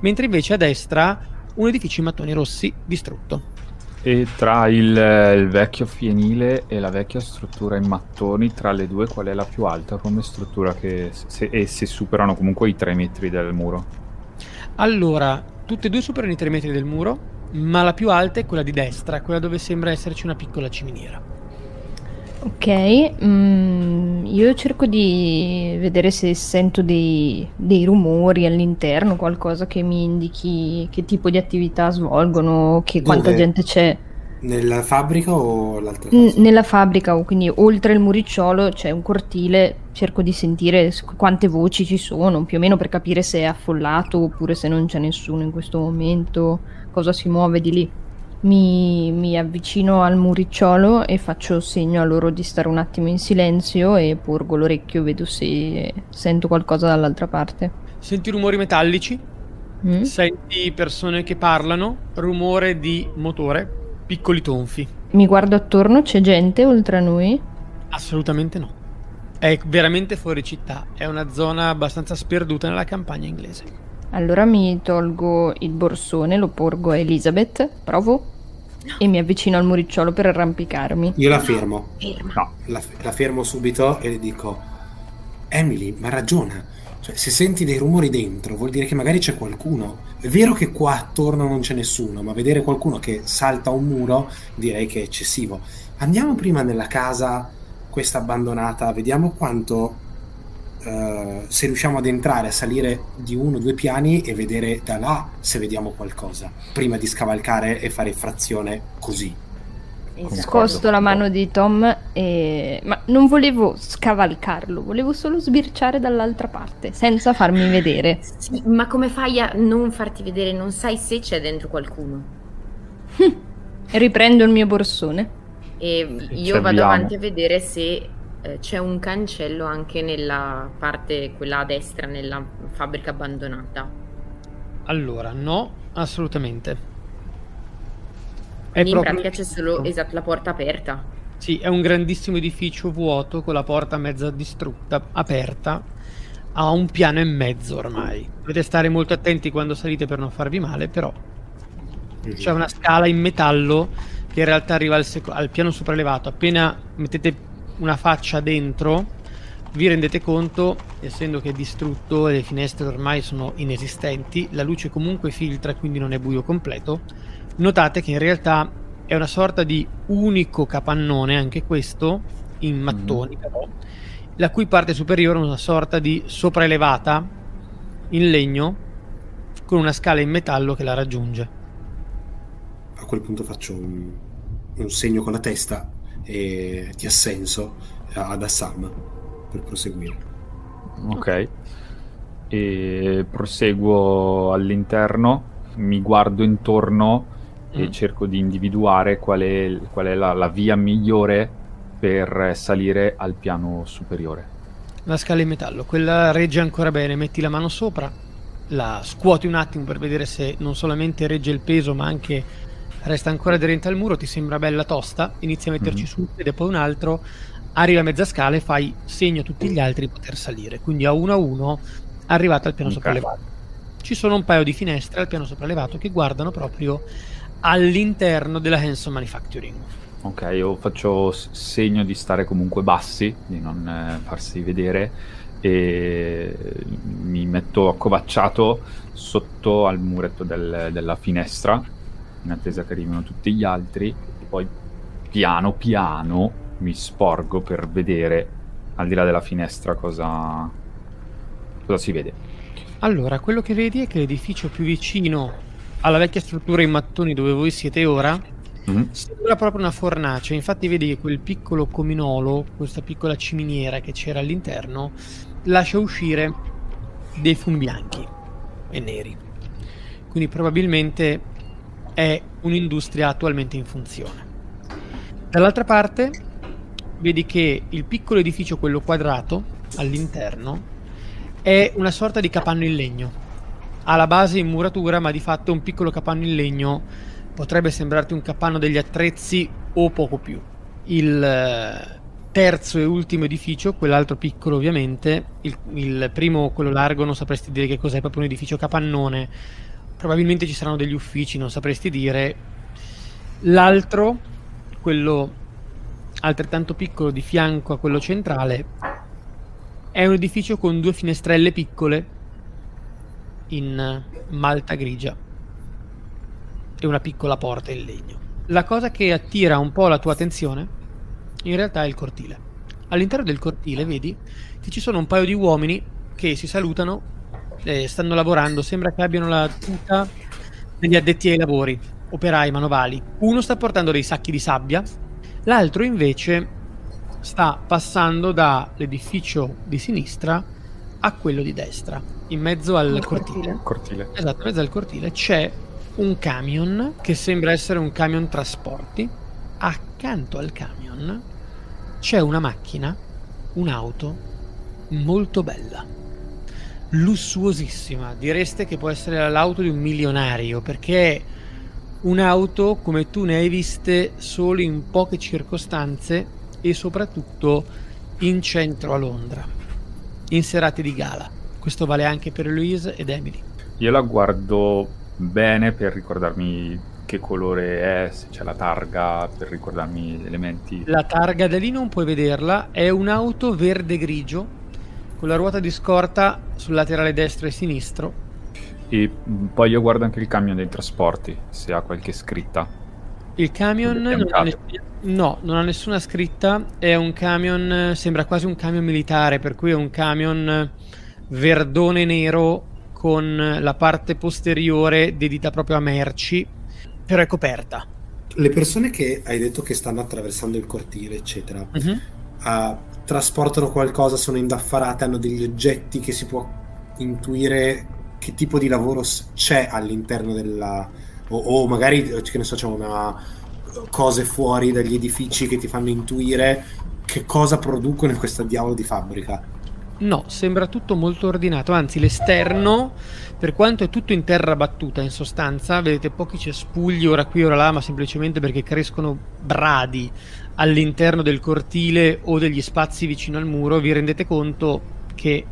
mentre invece a destra un edificio in mattoni rossi distrutto. E tra il, il vecchio fienile e la vecchia struttura in mattoni, tra le due, qual è la più alta come struttura che se, e se superano comunque i 3 metri del muro? Allora, tutte e due superano i 3 metri del muro, ma la più alta è quella di destra, quella dove sembra esserci una piccola ciminiera. Ok, mm, io cerco di vedere se sento dei, dei, rumori all'interno, qualcosa che mi indichi che tipo di attività svolgono, che quanta gente c'è. Nella fabbrica o l'altra N- nella fabbrica, quindi oltre il muricciolo c'è un cortile, cerco di sentire quante voci ci sono, più o meno per capire se è affollato oppure se non c'è nessuno in questo momento, cosa si muove di lì. Mi, mi, avvicino al muricciolo e faccio segno a loro di stare un attimo in silenzio e porgo l'orecchio, vedo se sento qualcosa dall'altra parte. Senti rumori metallici, mm? senti persone che parlano, rumore di motore, piccoli tonfi. Mi guardo attorno, c'è gente oltre a noi? Assolutamente no. È veramente fuori città, è una zona abbastanza sperduta nella campagna inglese. Allora mi tolgo il borsone, lo porgo a Elizabeth, provo e mi avvicino al muricciolo per arrampicarmi. Io la fermo. Ferma. No, la, la fermo subito e le dico: Emily, ma ragiona. Cioè, se senti dei rumori dentro, vuol dire che magari c'è qualcuno. È vero che qua attorno non c'è nessuno, ma vedere qualcuno che salta un muro direi che è eccessivo. Andiamo prima nella casa, questa abbandonata, vediamo quanto Uh, se riusciamo ad entrare, a salire di uno o due piani e vedere da là se vediamo qualcosa, prima di scavalcare e fare frazione così. Esatto. Scosto la mano di Tom e... ma non volevo scavalcarlo, volevo solo sbirciare dall'altra parte, senza farmi vedere. Sì, ma come fai a non farti vedere? Non sai se c'è dentro qualcuno. Riprendo il mio borsone. E io vado avanti a vedere se eh, c'è un cancello anche nella parte, quella a destra, nella fabbrica abbandonata. Allora, no, assolutamente. Quindi in pratica c'è solo esatto, la porta aperta. Sì, è un grandissimo edificio vuoto con la porta mezza distrutta, aperta. Ha un piano e mezzo ormai. Dovete stare molto attenti quando salite per non farvi male, però c'è una scala in metallo che in realtà arriva al, sec- al piano sopraelevato. Appena mettete una faccia dentro, vi rendete conto, essendo che è distrutto e le finestre ormai sono inesistenti, la luce comunque filtra, quindi non è buio completo, notate che in realtà è una sorta di unico capannone, anche questo, in mattoni mm. però, la cui parte superiore è una sorta di sopraelevata in legno con una scala in metallo che la raggiunge. A quel punto faccio un, un segno con la testa e ti assenso ad Assam per proseguire. Ok. E proseguo all'interno, mi guardo intorno mm. e cerco di individuare qual è, qual è la, la via migliore per salire al piano superiore. La scala in metallo, quella regge ancora bene, metti la mano sopra, la scuoti un attimo per vedere se non solamente regge il peso ma anche resta ancora aderente al muro, ti sembra bella tosta, inizi a metterci mm-hmm. su un piede, poi un altro, arriva a mezza scala e fai segno a tutti gli altri di poter salire. Quindi a uno a uno arrivate al piano okay. sopraelevato. Ci sono un paio di finestre al piano sopraelevato che guardano proprio all'interno della Hanson Manufacturing. Ok, io faccio segno di stare comunque bassi, di non eh, farsi vedere e mi metto accovacciato sotto al muretto del, della finestra in attesa che arrivino tutti gli altri, poi piano piano mi sporgo per vedere al di là della finestra cosa, cosa si vede. Allora, quello che vedi è che l'edificio più vicino alla vecchia struttura in mattoni dove voi siete ora mm-hmm. sembra proprio una fornace. Infatti, vedi che quel piccolo cominolo, questa piccola ciminiera che c'era all'interno, lascia uscire dei fumi bianchi e neri. Quindi, probabilmente è un'industria attualmente in funzione. Dall'altra parte vedi che il piccolo edificio, quello quadrato, all'interno, è una sorta di capanno in legno. Ha la base in muratura, ma di fatto un piccolo capanno in legno. Potrebbe sembrarti un capanno degli attrezzi o poco più. Il eh, terzo e ultimo edificio, quell'altro piccolo ovviamente, il, il primo, quello largo, non sapresti dire che cos'è, proprio un edificio capannone probabilmente ci saranno degli uffici, non sapresti dire. L'altro, quello altrettanto piccolo di fianco a quello centrale, è un edificio con due finestrelle piccole in malta grigia e una piccola porta in legno. La cosa che attira un po' la tua attenzione in realtà è il cortile. all'interno del cortile vedi che ci sono un paio di uomini che si salutano, eh, stanno lavorando, sembra che abbiano la tuta degli addetti ai lavori, operai manovali. Uno sta portando dei sacchi di sabbia, l'altro invece sta passando dall'edificio di sinistra a quello di destra, in mezzo al Il cortile. cortile. Cortile. Esatto, in mezzo al cortile c'è un camion che sembra essere un camion trasporti. Accanto al camion c'è una macchina, un'auto molto bella, lussuosissima. Direste che può essere l'auto di un milionario perché è un'auto come tu ne hai viste solo in poche circostanze e soprattutto in centro a Londra, in serate di gala. Questo vale anche per Louise ed Emily. Io la guardo bene per ricordarmi che colore è, se c'è la targa, per ricordarmi gli elementi. La targa da lì non puoi vederla, è un'auto verde-grigio con la ruota di scorta sul laterale destro e sinistro. E poi io guardo anche il camion dei trasporti, se ha qualche scritta. Il camion È non ha, biancato. ness- no, non ha nessuna scritta, è un camion, sembra quasi un camion militare, per cui è un camion verdone nero con la parte posteriore dedita proprio a merci, però è coperta. Le persone che hai detto che stanno attraversando il cortile, eccetera, Mhm. ah, trasportano qualcosa, sono indaffarate, hanno degli oggetti che si può intuire che tipo di lavoro c'è all'interno della... o, o magari, che ne so, c'è una cose fuori dagli edifici che ti fanno intuire che cosa producono in questa diavolo di fabbrica. No, sembra tutto molto ordinato, anzi l'esterno, per quanto è tutto in terra battuta in sostanza, vedete pochi cespugli ora qui ora là, ma semplicemente perché crescono bradi all'interno del cortile o degli spazi vicino al muro, vi rendete conto che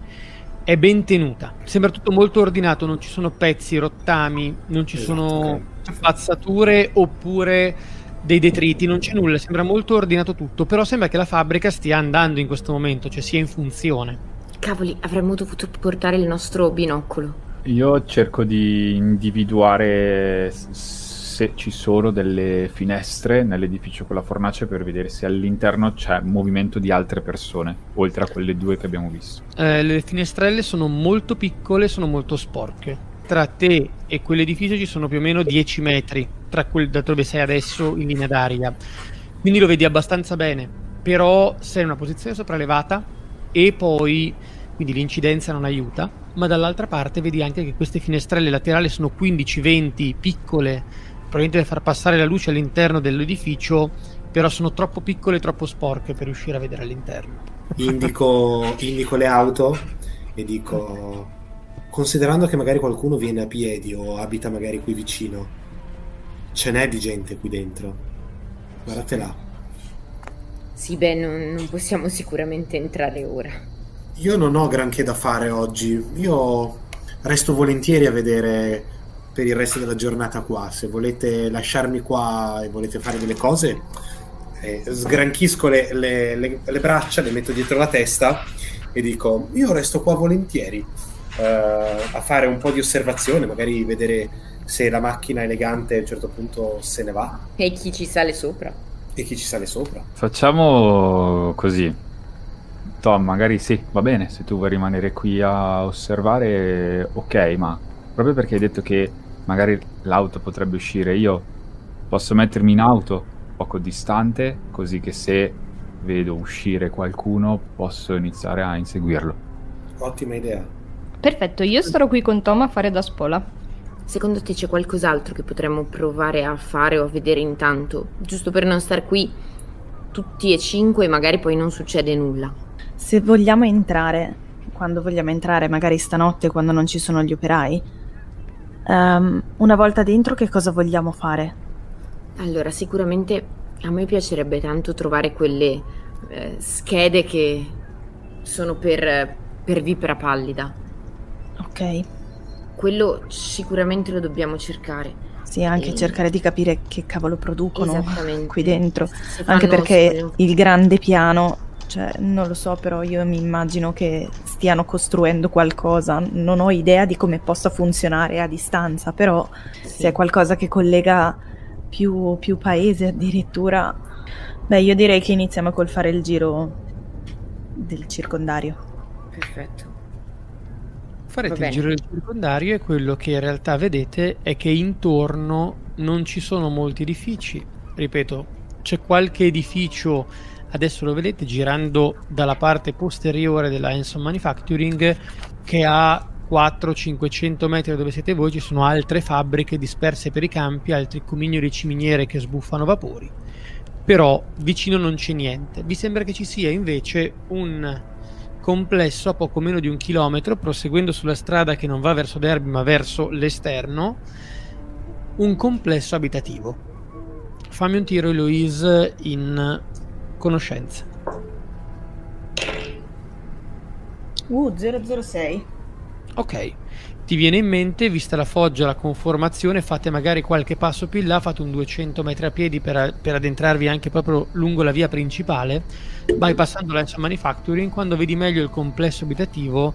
è ben tenuta. Sembra tutto molto ordinato, non ci sono pezzi, rottami, non ci Esatto, sono spazzature oppure dei detriti, non c'è nulla, sembra molto ordinato tutto, però sembra che la fabbrica stia andando in questo momento, cioè sia in funzione. Cavoli, avremmo dovuto portare il nostro binocolo. Io cerco di individuare s- se ci sono delle finestre nell'edificio con la fornace per vedere se all'interno c'è movimento di altre persone, oltre a quelle due che abbiamo visto. Eh, le finestrelle sono molto piccole, sono molto sporche. Tra te e quell'edificio ci sono più o meno 10 metri, tra quel da dove sei adesso in linea d'aria. Quindi lo vedi abbastanza bene, però sei in una posizione sopraelevata e poi, quindi l'incidenza non aiuta, ma dall'altra parte vedi anche che queste finestrelle laterali sono 15-20 piccole, probabilmente per far passare la luce all'interno dell'edificio, però sono troppo piccole e troppo sporche per riuscire a vedere all'interno. Indico, indico le auto e dico, considerando che magari qualcuno viene a piedi o abita magari qui vicino, ce n'è di gente qui dentro. Guardate là. Sì, beh, non, non possiamo sicuramente entrare ora. Io non ho granché da fare oggi. Io resto volentieri a vedere per il resto della giornata qua. Se volete lasciarmi qua e volete fare delle cose, eh, sgranchisco le, le- le- le braccia, le metto dietro la testa e dico: Io resto qua volentieri eh, a fare un po' di osservazione, magari vedere se la macchina elegante a un certo punto se ne va E chi ci sale sopra? e chi ci sale sopra. Facciamo così. Tom, magari sì, va bene, se tu vuoi rimanere qui a osservare, ok, ma proprio perché hai detto che magari l'auto potrebbe uscire, io posso mettermi in auto poco distante, così che se vedo uscire qualcuno posso iniziare a inseguirlo. Ottima idea. Perfetto, io starò qui con Tom a fare da spola. Secondo te c'è qualcos'altro che potremmo provare a fare o a vedere intanto? Giusto per non star qui tutti e cinque e magari poi non succede nulla. Se vogliamo entrare, quando vogliamo entrare, magari stanotte quando non ci sono gli operai, ehm, una volta dentro che cosa vogliamo fare? Allora, sicuramente a me piacerebbe tanto trovare quelle eh, schede che sono per, per vipera pallida. Ok, Quello sicuramente lo dobbiamo cercare. sì, anche E- cercare di capire che cavolo producono qui dentro. Anche perché il grande piano, cioè, non lo so, però io mi immagino che stiano costruendo qualcosa. Non ho idea di come possa funzionare a distanza, però Sì. se è qualcosa che collega più, più paesi addirittura. Beh, io direi che iniziamo col fare il giro del circondario. Perfetto. Farete il giro del circondario e quello che in realtà vedete è che intorno non ci sono molti edifici. Ripeto, c'è qualche edificio, adesso lo vedete girando dalla parte posteriore della Enson Manufacturing, che a 400-500 metri da dove siete voi ci sono altre fabbriche disperse per i campi, altri comignoli ciminiere che sbuffano vapori. Però vicino non c'è niente. Vi sembra che ci sia invece un complesso a poco meno di un chilometro, proseguendo sulla strada che non va verso Derby ma verso l'esterno, un complesso abitativo. Fammi un tiro, Eloise, in conoscenza. Uh, 006. Ok, ti viene in mente, vista la foggia, la conformazione, fate magari qualche passo più in là, fate un 200 metri a piedi per, per addentrarvi anche proprio lungo la via principale, vai passando Manufacturing, quando vedi meglio il complesso abitativo,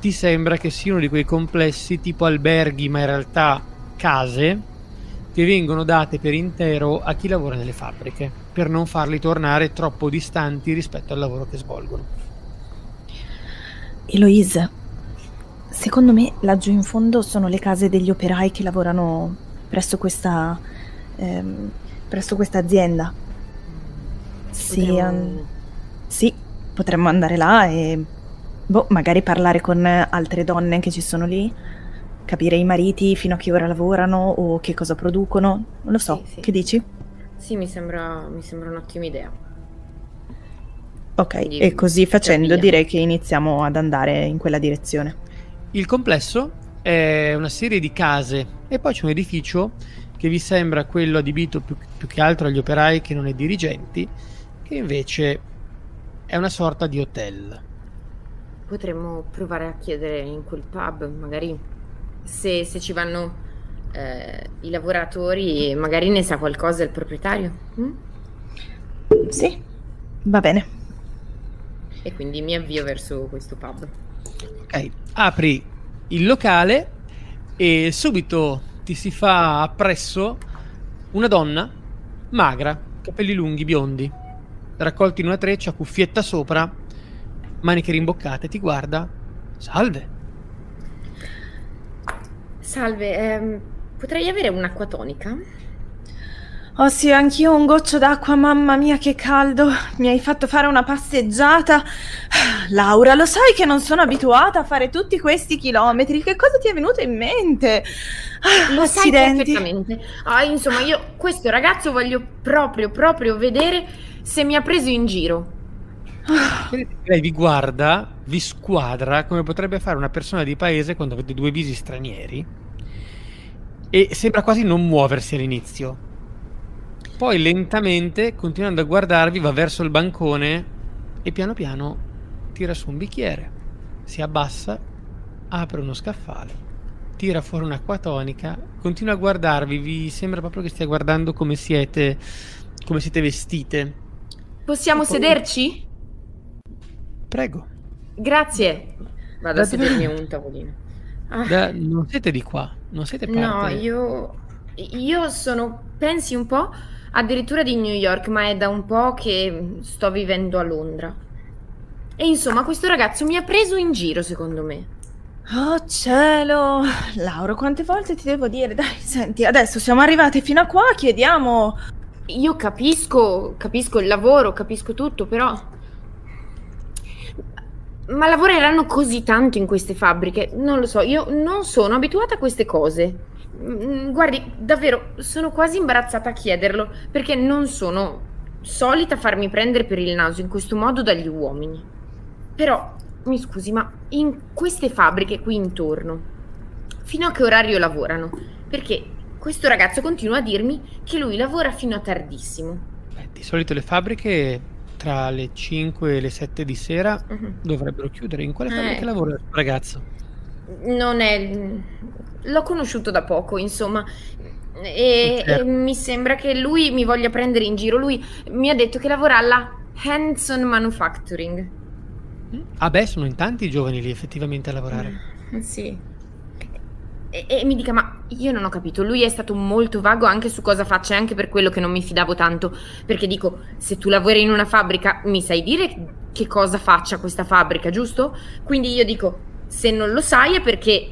ti sembra che sia uno di quei complessi tipo alberghi, ma in realtà case, che vengono date per intero a chi lavora nelle fabbriche, per non farli tornare troppo distanti rispetto al lavoro che svolgono. Eloise, Secondo me laggiù in fondo sono le case degli operai che lavorano presso questa, ehm, presso questa azienda. Sì, potremmo... um, sì, potremmo andare là e boh, magari parlare con altre donne che ci sono lì, capire i mariti fino a che ora lavorano o che cosa producono. Non lo so, sì, sì. che dici? Sì, mi sembra, mi sembra un'ottima idea. Ok, Quindi, e così facendo direi che iniziamo ad andare in quella direzione. Il complesso è una serie di case e poi c'è un edificio che vi sembra quello adibito più, più che altro agli operai che non ai dirigenti, che invece è una sorta di hotel. Potremmo provare a chiedere in quel pub, magari se, se ci vanno eh, i lavoratori, magari ne sa qualcosa il proprietario. Mm? Sì, va bene. E quindi mi avvio verso questo pub. Ok, apri il locale e subito ti si fa appresso una donna magra, capelli lunghi, biondi, raccolti in una treccia, cuffietta sopra, maniche rimboccate, ti guarda. Salve. Salve, ehm, potrei avere un'acqua tonica? Oh sì, anch'io un goccio d'acqua, mamma mia che caldo. Mi hai fatto fare una passeggiata. Laura, lo sai che non sono abituata a fare tutti questi chilometri. Che cosa ti è venuto in mente? Lo Accidenti. sai perfettamente. Ah, insomma, io questo ragazzo voglio proprio, proprio vedere se mi ha preso in giro. Lei vi guarda, vi squadra come potrebbe fare una persona di paese quando vede due visi stranieri e sembra quasi non muoversi all'inizio poi lentamente, continuando a guardarvi, va verso il bancone e piano piano tira su un bicchiere. Si abbassa, apre uno scaffale, tira fuori un'acqua tonica, continua a guardarvi, vi sembra proprio che stia guardando come siete, come siete vestite. Possiamo poi... sederci? Prego. Grazie. Vado da a sedermi a un tavolino. Ah. Da, non siete di qua, non siete parte. No, io... Io sono... Pensi un po'? addirittura di New York, ma è da un po' che sto vivendo a Londra. E insomma, questo ragazzo mi ha preso in giro, secondo me. Oh cielo! Lauro, quante volte ti devo dire? Dai, senti, adesso siamo arrivati fino a qua, chiediamo... Io capisco, capisco il lavoro, capisco tutto, però... Ma lavoreranno così tanto in queste fabbriche? Non lo so, io non sono abituata a queste cose. Mm, guardi, davvero, sono quasi imbarazzata a chiederlo, perché non sono solita farmi prendere per il naso in questo modo dagli uomini. Però, mi scusi, ma in queste fabbriche qui intorno, fino a che orario lavorano? Perché questo ragazzo continua a dirmi che lui lavora fino a tardissimo. Beh, di solito le fabbriche tra le 5 e le 7 di sera uh-huh. dovrebbero chiudere. In quale fabbrica eh. lavora il ragazzo? Non è l'ho conosciuto da poco, insomma. E, certo. e, mi sembra che lui mi voglia prendere in giro. Lui mi ha detto che lavora alla Hanson Manufacturing. Ah, beh, sono in tanti i giovani lì effettivamente a lavorare. Mm, sì. E, e, mi dica, ma io non ho capito. Lui è stato molto vago anche su cosa faccia, e anche per quello che non mi fidavo tanto. Perché dico, se tu lavori in una fabbrica, mi sai dire che cosa faccia questa fabbrica, giusto? Quindi io dico, se non lo sai è perché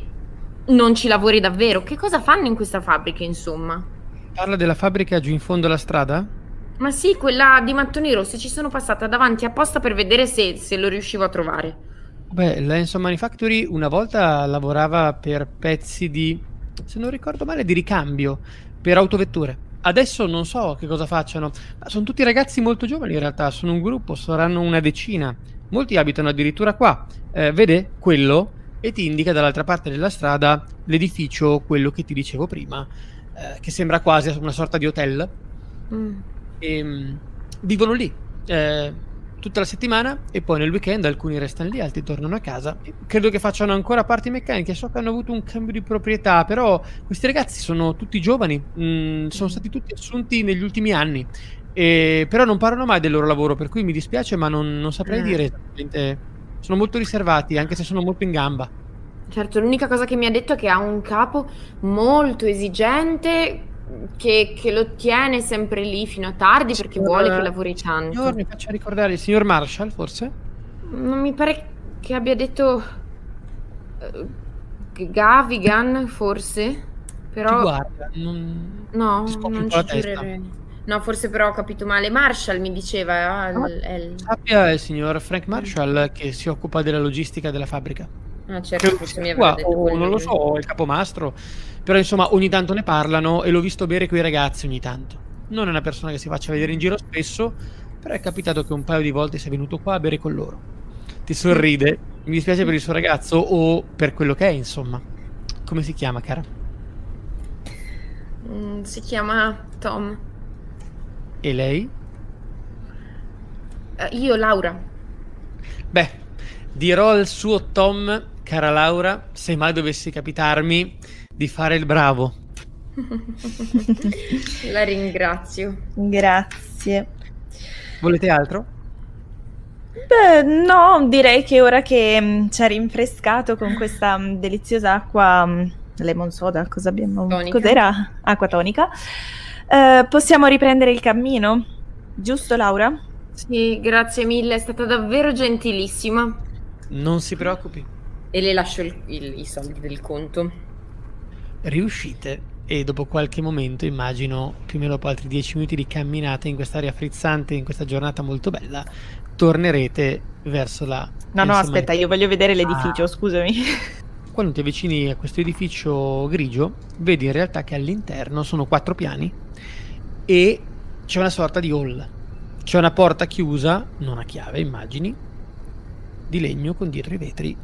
non ci lavori davvero. Che cosa fanno in questa fabbrica, insomma? Parla della fabbrica giù in fondo alla strada? Ma sì, quella di mattoni rossi. Ci sono passata davanti apposta per vedere se, se lo riuscivo a trovare. Beh, l'Enson Manufactory una volta lavorava per pezzi di, se non ricordo male, di ricambio per autovetture. Adesso non so che cosa facciano, ma sono tutti ragazzi molto giovani in realtà, sono un gruppo, saranno una decina. Molti abitano addirittura qua. Eh, vede quello e ti indica dall'altra parte della strada l'edificio, quello che ti dicevo prima, eh, che sembra quasi una sorta di hotel. Mm. E, um, vivono lì. Eh, tutta la settimana e poi nel weekend alcuni restano lì, altri tornano a casa. Credo che facciano ancora parti meccaniche, so che hanno avuto un cambio di proprietà, però questi ragazzi sono tutti giovani, mh, mm, sono stati tutti assunti negli ultimi anni, e, però non parlano mai del loro lavoro, per cui mi dispiace, ma non, non saprei mm. dire esattamente. Sono molto riservati, anche se sono molto in gamba. Certo, l'unica cosa che mi ha detto è che ha un capo molto esigente, che, che, lo tiene sempre lì fino a tardi perché signor, vuole che lavori tanto. Signor, mi faccia ricordare il signor Marshall, forse? Non mi pare che abbia detto uh, Gavigan, forse. Però... Ti guarda, non... No, non ci giurerei. No, forse però ho capito male. Marshall mi diceva. Ah, il... Sappia il signor Frank Marshall che si occupa della logistica della fabbrica. Ah, certo, forse mi aveva detto o, Non lo so, il capomastro. Però insomma, ogni tanto ne parlano e l'ho visto bere con i ragazzi ogni tanto. Non è una persona che si faccia vedere in giro spesso, però è capitato che un paio di volte sia venuto qua a bere con loro. Ti sorride. Mi dispiace per il suo ragazzo o per quello che è, insomma. Come si chiama, cara? Mm, si chiama Tom. E lei? Uh, io, Laura. Beh, dirò al suo Tom cara Laura, se mai dovessi capitarmi, di fare il bravo. La ringrazio. Grazie. Volete altro? Beh, no, direi che ora che mm, ci ha rinfrescato con questa mm, deliziosa acqua mm, lemon soda, cosa abbiamo? Tonica. Cos'era? Acqua tonica. Eh, possiamo riprendere il cammino, giusto Laura? Sì, grazie mille, è stata davvero gentilissima. Non si preoccupi e le lascio il, il, i soldi del conto. Riuscite e dopo qualche momento, immagino più o meno dopo altri dieci minuti di camminata in quest'aria frizzante, in questa giornata molto bella, tornerete verso la... No, no, aspetta, io voglio vedere l'edificio, ah. scusami. Quando ti avvicini a questo edificio grigio, vedi in realtà che all'interno sono quattro piani e c'è una sorta di hall. C'è una porta chiusa, non a chiave, immagini, di legno con dietro i vetri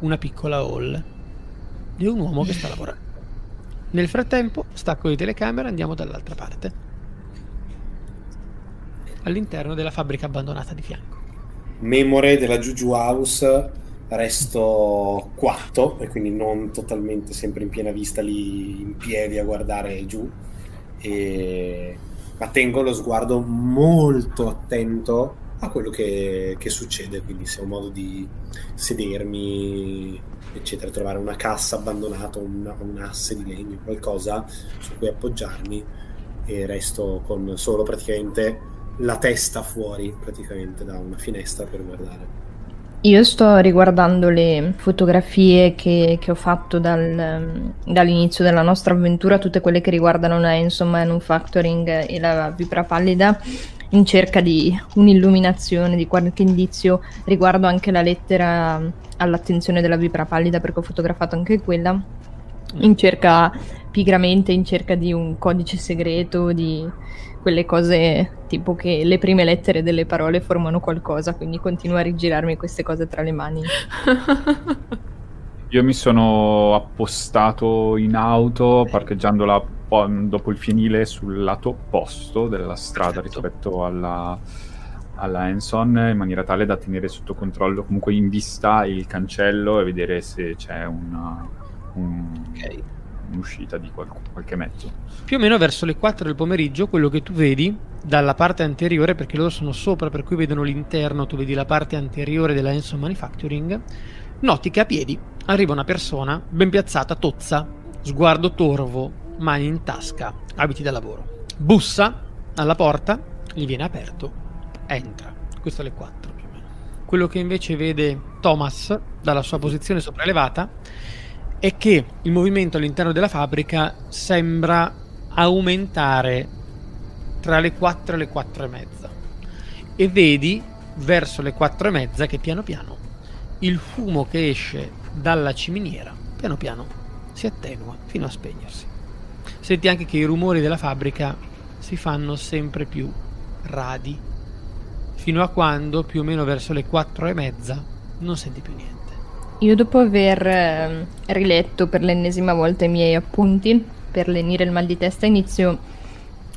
una piccola hall di un uomo che sta lavorando. Nel frattempo, stacco di telecamera e andiamo dall'altra parte. All'interno della fabbrica abbandonata di fianco. Memore della Juju House, resto quatto e quindi non totalmente sempre in piena vista lì in piedi a guardare giù. E... Ma tengo lo sguardo molto attento a quello che, che, succede, quindi se ho modo di sedermi, eccetera, trovare una cassa abbandonata, un, un asse di legno, qualcosa su cui appoggiarmi e resto con solo praticamente la testa fuori praticamente da una finestra per guardare. Io sto riguardando le fotografie che, che ho fatto dal, dall'inizio della nostra avventura, tutte quelle che riguardano la Ensom Manufacturing e la Vipra Pallida in cerca di un'illuminazione, di qualche indizio riguardo anche la lettera all'attenzione della vipra pallida perché ho fotografato anche quella in cerca pigramente in cerca di un codice segreto di quelle cose tipo che le prime lettere delle parole formano qualcosa quindi continuo a rigirarmi queste cose tra le mani. Io mi sono appostato in auto dopo il fienile sul lato opposto della strada Perfetto. rispetto alla, alla Enson in maniera tale da tenere sotto controllo comunque in vista il cancello e vedere se c'è una, un, okay. un'uscita di qual- qualche mezzo. Più o meno verso le 4 del pomeriggio quello che tu vedi dalla parte anteriore, perché loro sono sopra per cui vedono l'interno, tu vedi la parte anteriore della Enson Manufacturing, noti che a piedi arriva una persona ben piazzata, tozza, sguardo torvo, mani in tasca, abiti da lavoro. Bussa alla porta, gli viene aperto, entra. Questo alle 4 più o meno. Quello che invece vede Thomas dalla sua posizione sopraelevata è che il movimento all'interno della fabbrica sembra aumentare tra le 4 e le 4 e mezza. E vedi verso le 4 e mezza che piano piano il fumo che esce dalla ciminiera piano piano si attenua fino a spegnersi. Senti anche che i rumori della fabbrica si fanno sempre più radi, fino a quando più o meno verso le 4 e mezza non senti più niente. Io dopo aver eh, riletto per l'ennesima volta i miei appunti per lenire il mal di testa inizio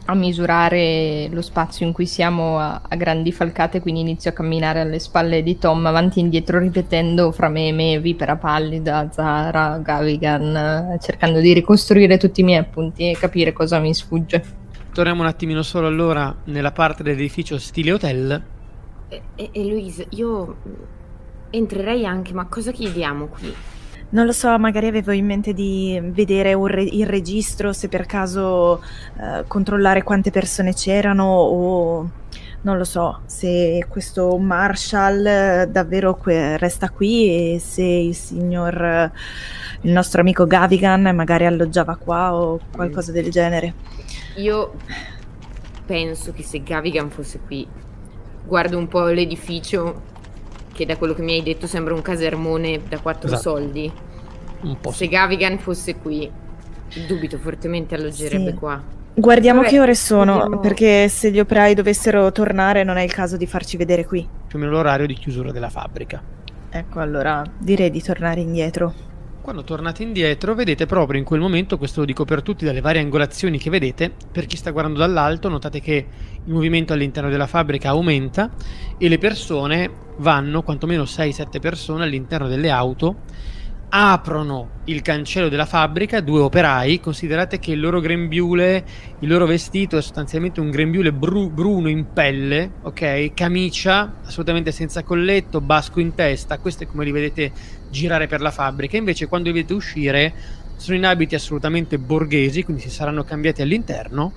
a misurare lo spazio in cui siamo a, a, grandi falcate, quindi inizio a camminare alle spalle di Tom avanti e indietro ripetendo fra me e me, Vipera Pallida, Zara, Gavigan, cercando di ricostruire tutti i miei appunti e capire cosa mi sfugge. Torniamo un attimino solo allora nella parte dell'edificio stile hotel. E, e, e Louise, io entrerei anche, ma cosa chiediamo qui? Non lo so, magari avevo in mente di vedere re- il registro, se per caso eh, controllare quante persone c'erano o non lo so, se questo Marshall eh, davvero que- resta qui e se il signor, il nostro amico Gavigan magari alloggiava qua o qualcosa del genere. Io penso che se Gavigan fosse qui, guardo un po' l'edificio che da quello che mi hai detto sembra un casermone da quattro esatto. soldi. Un po'. Se Gavigan fosse qui, dubito fortemente alloggerebbe sì. qua. Guardiamo Vabbè, che ore sono, vediamo... perché se gli operai dovessero tornare non è il caso di farci vedere qui. Più o meno l'orario di chiusura della fabbrica. Ecco, allora direi di tornare indietro. Quando tornate indietro vedete proprio in quel momento, questo lo dico per tutti dalle varie angolazioni che vedete, per chi sta guardando dall'alto notate che il movimento all'interno della fabbrica aumenta e le persone vanno, quantomeno 6-7 persone all'interno delle auto aprono il cancello della fabbrica, due operai, considerate che il loro grembiule, il loro vestito è sostanzialmente un grembiule bru- bruno in pelle, ok? Camicia assolutamente senza colletto, basco in testa, questo è come li vedete girare per la fabbrica, invece quando li vedete uscire sono in abiti assolutamente borghesi, quindi si saranno cambiati all'interno,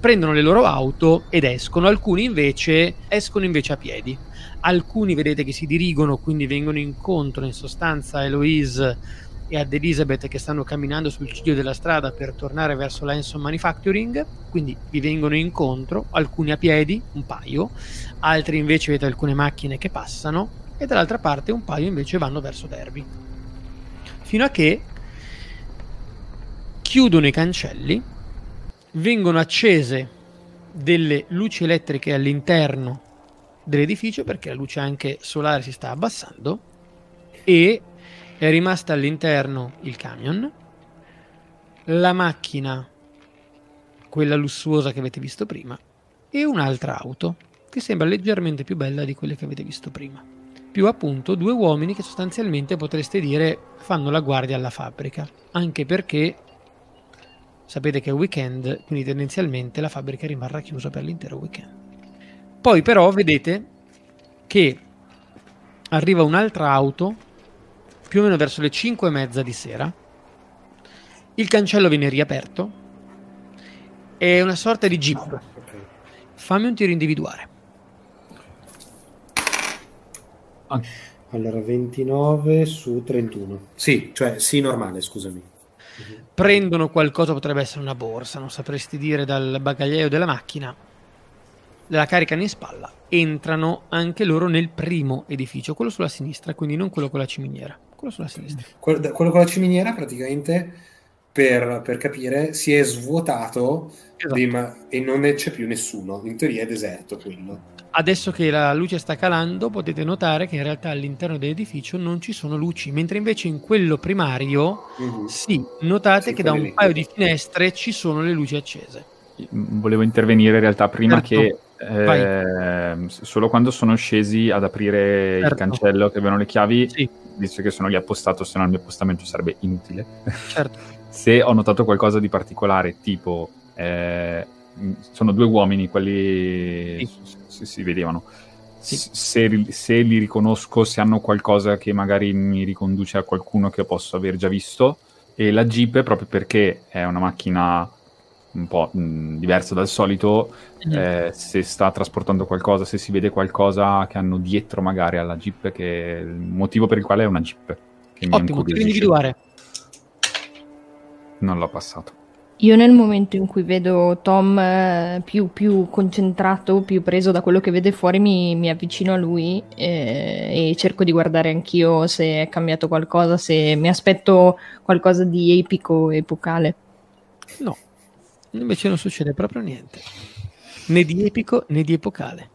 prendono le loro auto ed escono, alcuni invece escono invece a piedi alcuni vedete che si dirigono, quindi vengono incontro in sostanza a Eloise e ad Elizabeth che stanno camminando sul ciglio della strada per tornare verso l'Enson Manufacturing, quindi vi vengono incontro, alcuni a piedi, un paio, altri invece vedete alcune macchine che passano. E dall'altra parte un paio invece vanno verso Derby. Fino a che chiudono i cancelli, vengono accese delle luci elettriche all'interno dell'edificio perché la luce anche solare si sta abbassando e è rimasta all'interno il camion, la macchina, quella lussuosa che avete visto prima, e un'altra auto che sembra leggermente più bella di quelle che avete visto prima. Più appunto due uomini che sostanzialmente potreste dire fanno la guardia alla fabbrica, anche perché sapete che è weekend, quindi tendenzialmente la fabbrica rimarrà chiusa per l'intero weekend. Poi però vedete che arriva un'altra auto più o meno verso le 5 e mezza di sera. Il cancello viene riaperto. È una sorta di jeep. Fammi un tiro individuare. Allora 29 su 31. Sì, cioè sì normale, scusami. Prendono qualcosa, potrebbe essere una borsa, non sapresti dire dal bagagliaio della macchina la caricano in spalla, entrano anche loro nel primo edificio, quello sulla sinistra, quindi non quello con la ciminiera, quello sulla sinistra. Quello, quello con la ciminiera praticamente, per, per capire, si è svuotato esatto. prima, e non c'è più nessuno, in teoria è deserto quello. Adesso che la luce sta calando potete notare che in realtà all'interno dell'edificio non ci sono luci, mentre invece in quello primario mm-hmm. sì, notate sì, che da un paio di finestre ci sono le luci accese. Volevo intervenire in realtà prima certo. che eh, solo quando sono scesi ad aprire certo. il cancello che avevano le chiavi, sì. visto che sono lì appostato, se no il mio appostamento sarebbe inutile. Certo. se ho notato qualcosa di particolare, tipo eh, sono due uomini, quelli sì. si, si vedevano. Sì. Se, se, li riconosco, se hanno qualcosa che magari mi riconduce a qualcuno che posso aver già visto, e la Jeep, proprio perché è una macchina un po' mh, diversa dal solito, mm. eh, se sta trasportando qualcosa, se si vede qualcosa che hanno dietro magari alla Jeep, che è il motivo per il quale è una Jeep. Che Ottimo, tiro individuare. Non l'ho passato. Io nel momento in cui vedo Tom eh, più, più, concentrato, più preso da quello che vede fuori, mi, mi avvicino a lui eh, e cerco di guardare anch'io se è cambiato qualcosa, se mi aspetto qualcosa di epico, epocale. No, invece non succede proprio niente. Né di epico né di epocale.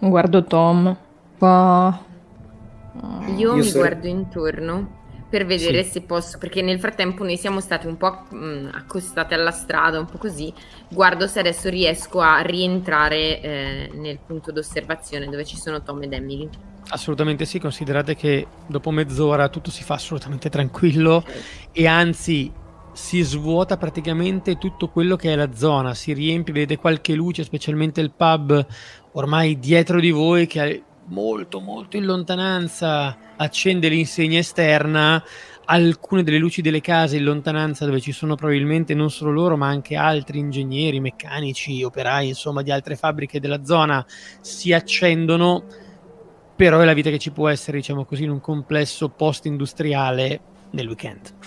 Guardo Tom. Io, Io mi so... guardo intorno per vedere sì. se posso, perché nel frattempo noi siamo stati un po' mh, accostati alla strada, un po' così, guardo se adesso riesco a rientrare eh, nel punto d'osservazione dove ci sono Tom ed Emily. Assolutamente sì, considerate che dopo mezz'ora tutto si fa assolutamente tranquillo okay. e anzi si svuota praticamente tutto quello che è la zona, si riempie, vede qualche luce, specialmente il pub ormai dietro di voi che è molto molto in lontananza accende l'insegna esterna, alcune delle luci delle case in lontananza dove ci sono probabilmente non solo loro ma anche altri ingegneri, meccanici, operai insomma di altre fabbriche della zona si accendono. Però è la vita che ci può essere diciamo così in un complesso post industriale nel weekend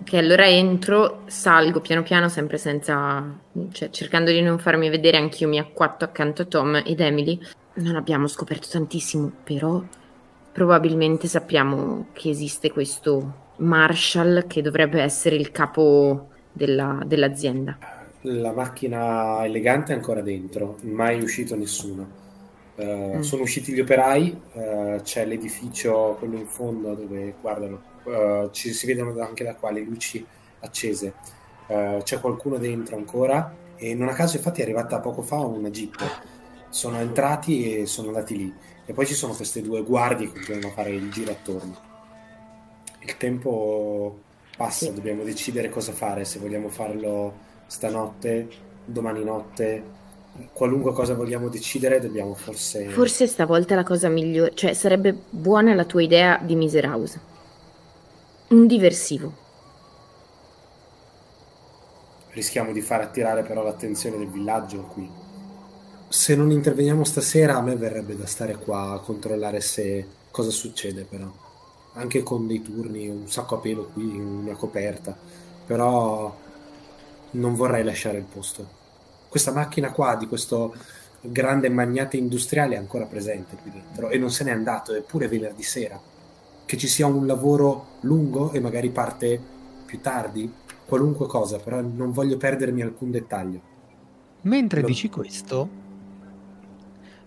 Ok, allora entro, salgo piano piano, sempre senza, cioè cercando di non farmi vedere, anch'io mi acquatto accanto a Tom ed Emily. Non abbiamo scoperto tantissimo, però probabilmente sappiamo che esiste questo Marshall che dovrebbe essere il capo della, dell'azienda. La macchina elegante è ancora dentro, mai uscito nessuno. Uh, mm. Sono usciti gli operai, uh, c'è l'edificio, quello in fondo dove, guardalo, uh, ci si vedono anche da qua le luci accese. c'è qualcuno dentro ancora e non a caso infatti è arrivata poco fa una jeep. Sono entrati e sono andati lì e poi ci sono queste due guardie che continuano a fare il giro attorno. Il tempo passa, sì. dobbiamo decidere cosa fare, se vogliamo farlo stanotte, domani notte, qualunque cosa vogliamo decidere, dobbiamo forse... Forse stavolta la cosa migliore, cioè sarebbe buona la tua idea di Miser House. Un diversivo. Rischiamo di far attirare però l'attenzione del villaggio qui. Se non interveniamo stasera a me verrebbe da stare qua a controllare se cosa succede però. Anche con dei turni un sacco a pelo qui una coperta. Però non vorrei lasciare il posto. Questa macchina qua di questo grande magnate industriale è ancora presente qui dentro e non se n'è andato eppure venerdì sera che ci sia un lavoro lungo e magari parte più tardi qualunque cosa però non voglio perdermi alcun dettaglio mentre Lo... dici questo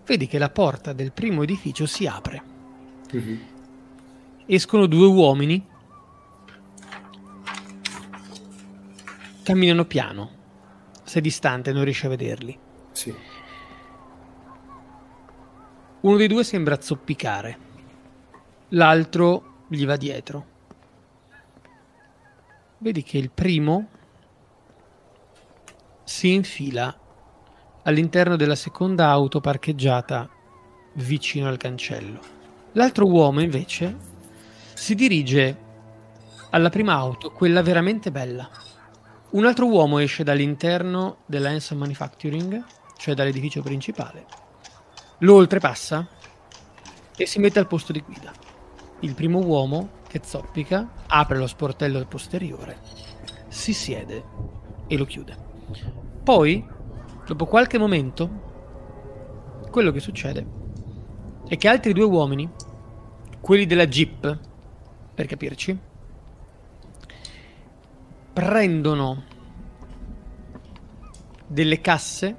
vedi che la porta del primo edificio si apre. Uh-huh. Escono due uomini, camminano piano, sei distante, non riesci a vederli. Sì. Uno dei due sembra zoppicare, l'altro gli va dietro. Vedi che il primo si infila all'interno della seconda auto parcheggiata vicino al cancello. L'altro uomo invece si dirige alla prima auto, quella veramente bella. Un altro uomo esce dall'interno della Hanson Manufacturing, cioè dall'edificio principale, lo oltrepassa e si mette al posto di guida. Il primo uomo, che zoppica, apre lo sportello posteriore, si siede e lo chiude. Poi Dopo qualche momento, quello che succede è che altri due uomini, quelli della Jeep, per capirci, prendono delle casse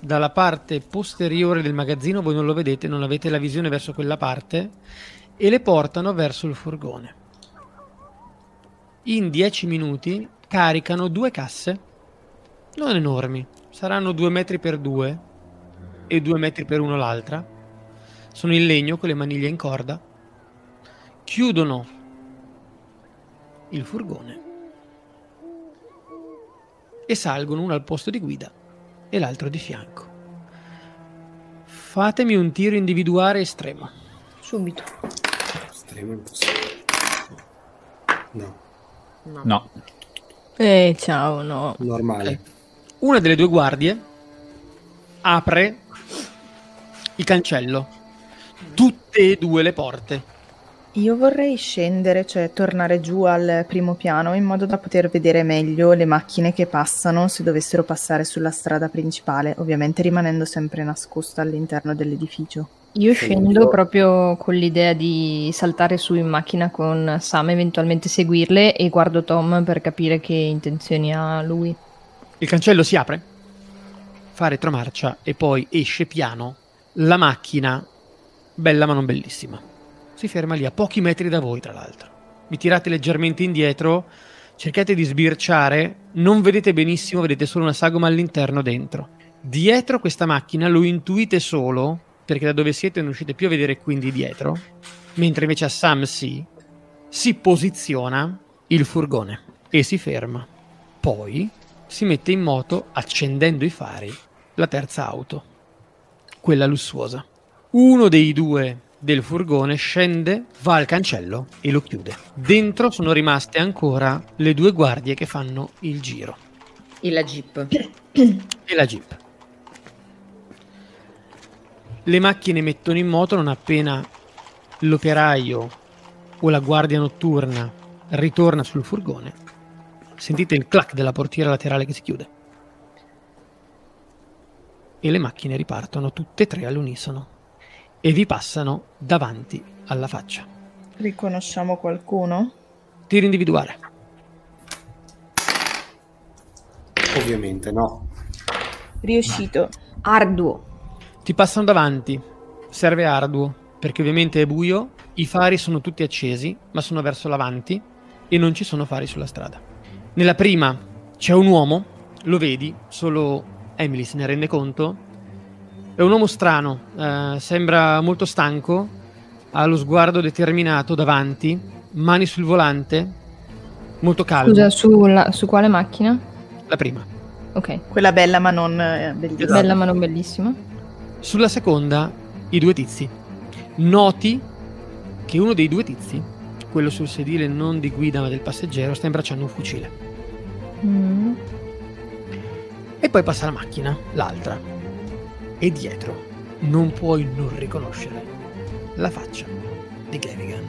dalla parte posteriore del magazzino, voi non lo vedete, non avete la visione verso quella parte, e le portano verso il furgone. In dieci minuti caricano due casse non enormi, saranno due metri per due e due metri per uno l'altra. Sono in legno con le maniglie in corda. Chiudono il furgone e salgono uno al posto di guida e l'altro di fianco. Fatemi un tiro individuale estremo. Subito. Estremo impossibile. No, No. No. Eh, ciao, no. normale. Una delle due guardie apre il cancello. Tutte e due le porte. Io vorrei scendere, cioè tornare giù al primo piano in modo da poter vedere meglio le macchine che passano se dovessero passare sulla strada principale, ovviamente rimanendo sempre nascosta all'interno dell'edificio. Io scendo io- proprio con l'idea di saltare su in macchina con Sam, eventualmente seguirle e guardo Tom per capire che intenzioni ha lui. Il cancello si apre, fa retromarcia e poi esce piano la macchina, bella ma non bellissima. Si ferma lì a pochi metri da voi, tra l'altro. Vi tirate leggermente indietro, cercate di sbirciare, non vedete benissimo, vedete solo una sagoma all'interno dentro. Dietro questa macchina lo intuite solo, perché da dove siete non riuscite più a vedere quindi dietro, mentre invece a Sam sì, si posiziona il furgone e si ferma. Poi si mette in moto accendendo i fari la terza auto, quella lussuosa. Uno dei due del furgone scende, va al cancello e lo chiude. Dentro sono rimaste ancora le due guardie che fanno il giro E la jeep. e la jeep. Le macchine mettono in moto non appena l'operaio o la guardia notturna ritorna sul furgone. Sentite il clac della portiera laterale che si chiude. E le macchine ripartono tutte e tre all'unisono e vi passano davanti alla faccia. Riconosciamo qualcuno? Tiro individuare. Ovviamente no. Riuscito. Arduo. Ti passano davanti. Serve arduo, perché ovviamente è buio, i fari sono tutti accesi, ma sono verso l'avanti e non ci sono fari sulla strada. Nella prima c'è un uomo, lo vedi, solo Emily se ne rende conto. È un uomo strano, eh, sembra molto stanco, ha lo sguardo determinato davanti, mani sul volante, molto calmo. Scusa, sulla- su quale macchina? La prima. Ok. Quella bella ma non eh, bellissima. Bella ma non bellissima. Sulla seconda, i due tizi. Noti che uno dei due tizi, quello sul sedile non di guida ma del passeggero, sta imbracciando un fucile. Mm. E poi passa la macchina, l'altra. E dietro non puoi non riconoscere la faccia di Gavigan.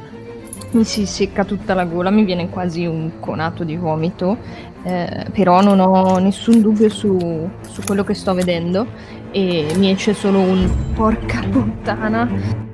Mi si secca tutta la gola, mi viene quasi un conato di vomito, eh, però non ho nessun dubbio su, su quello che sto vedendo e mi esce solo un porca puttana.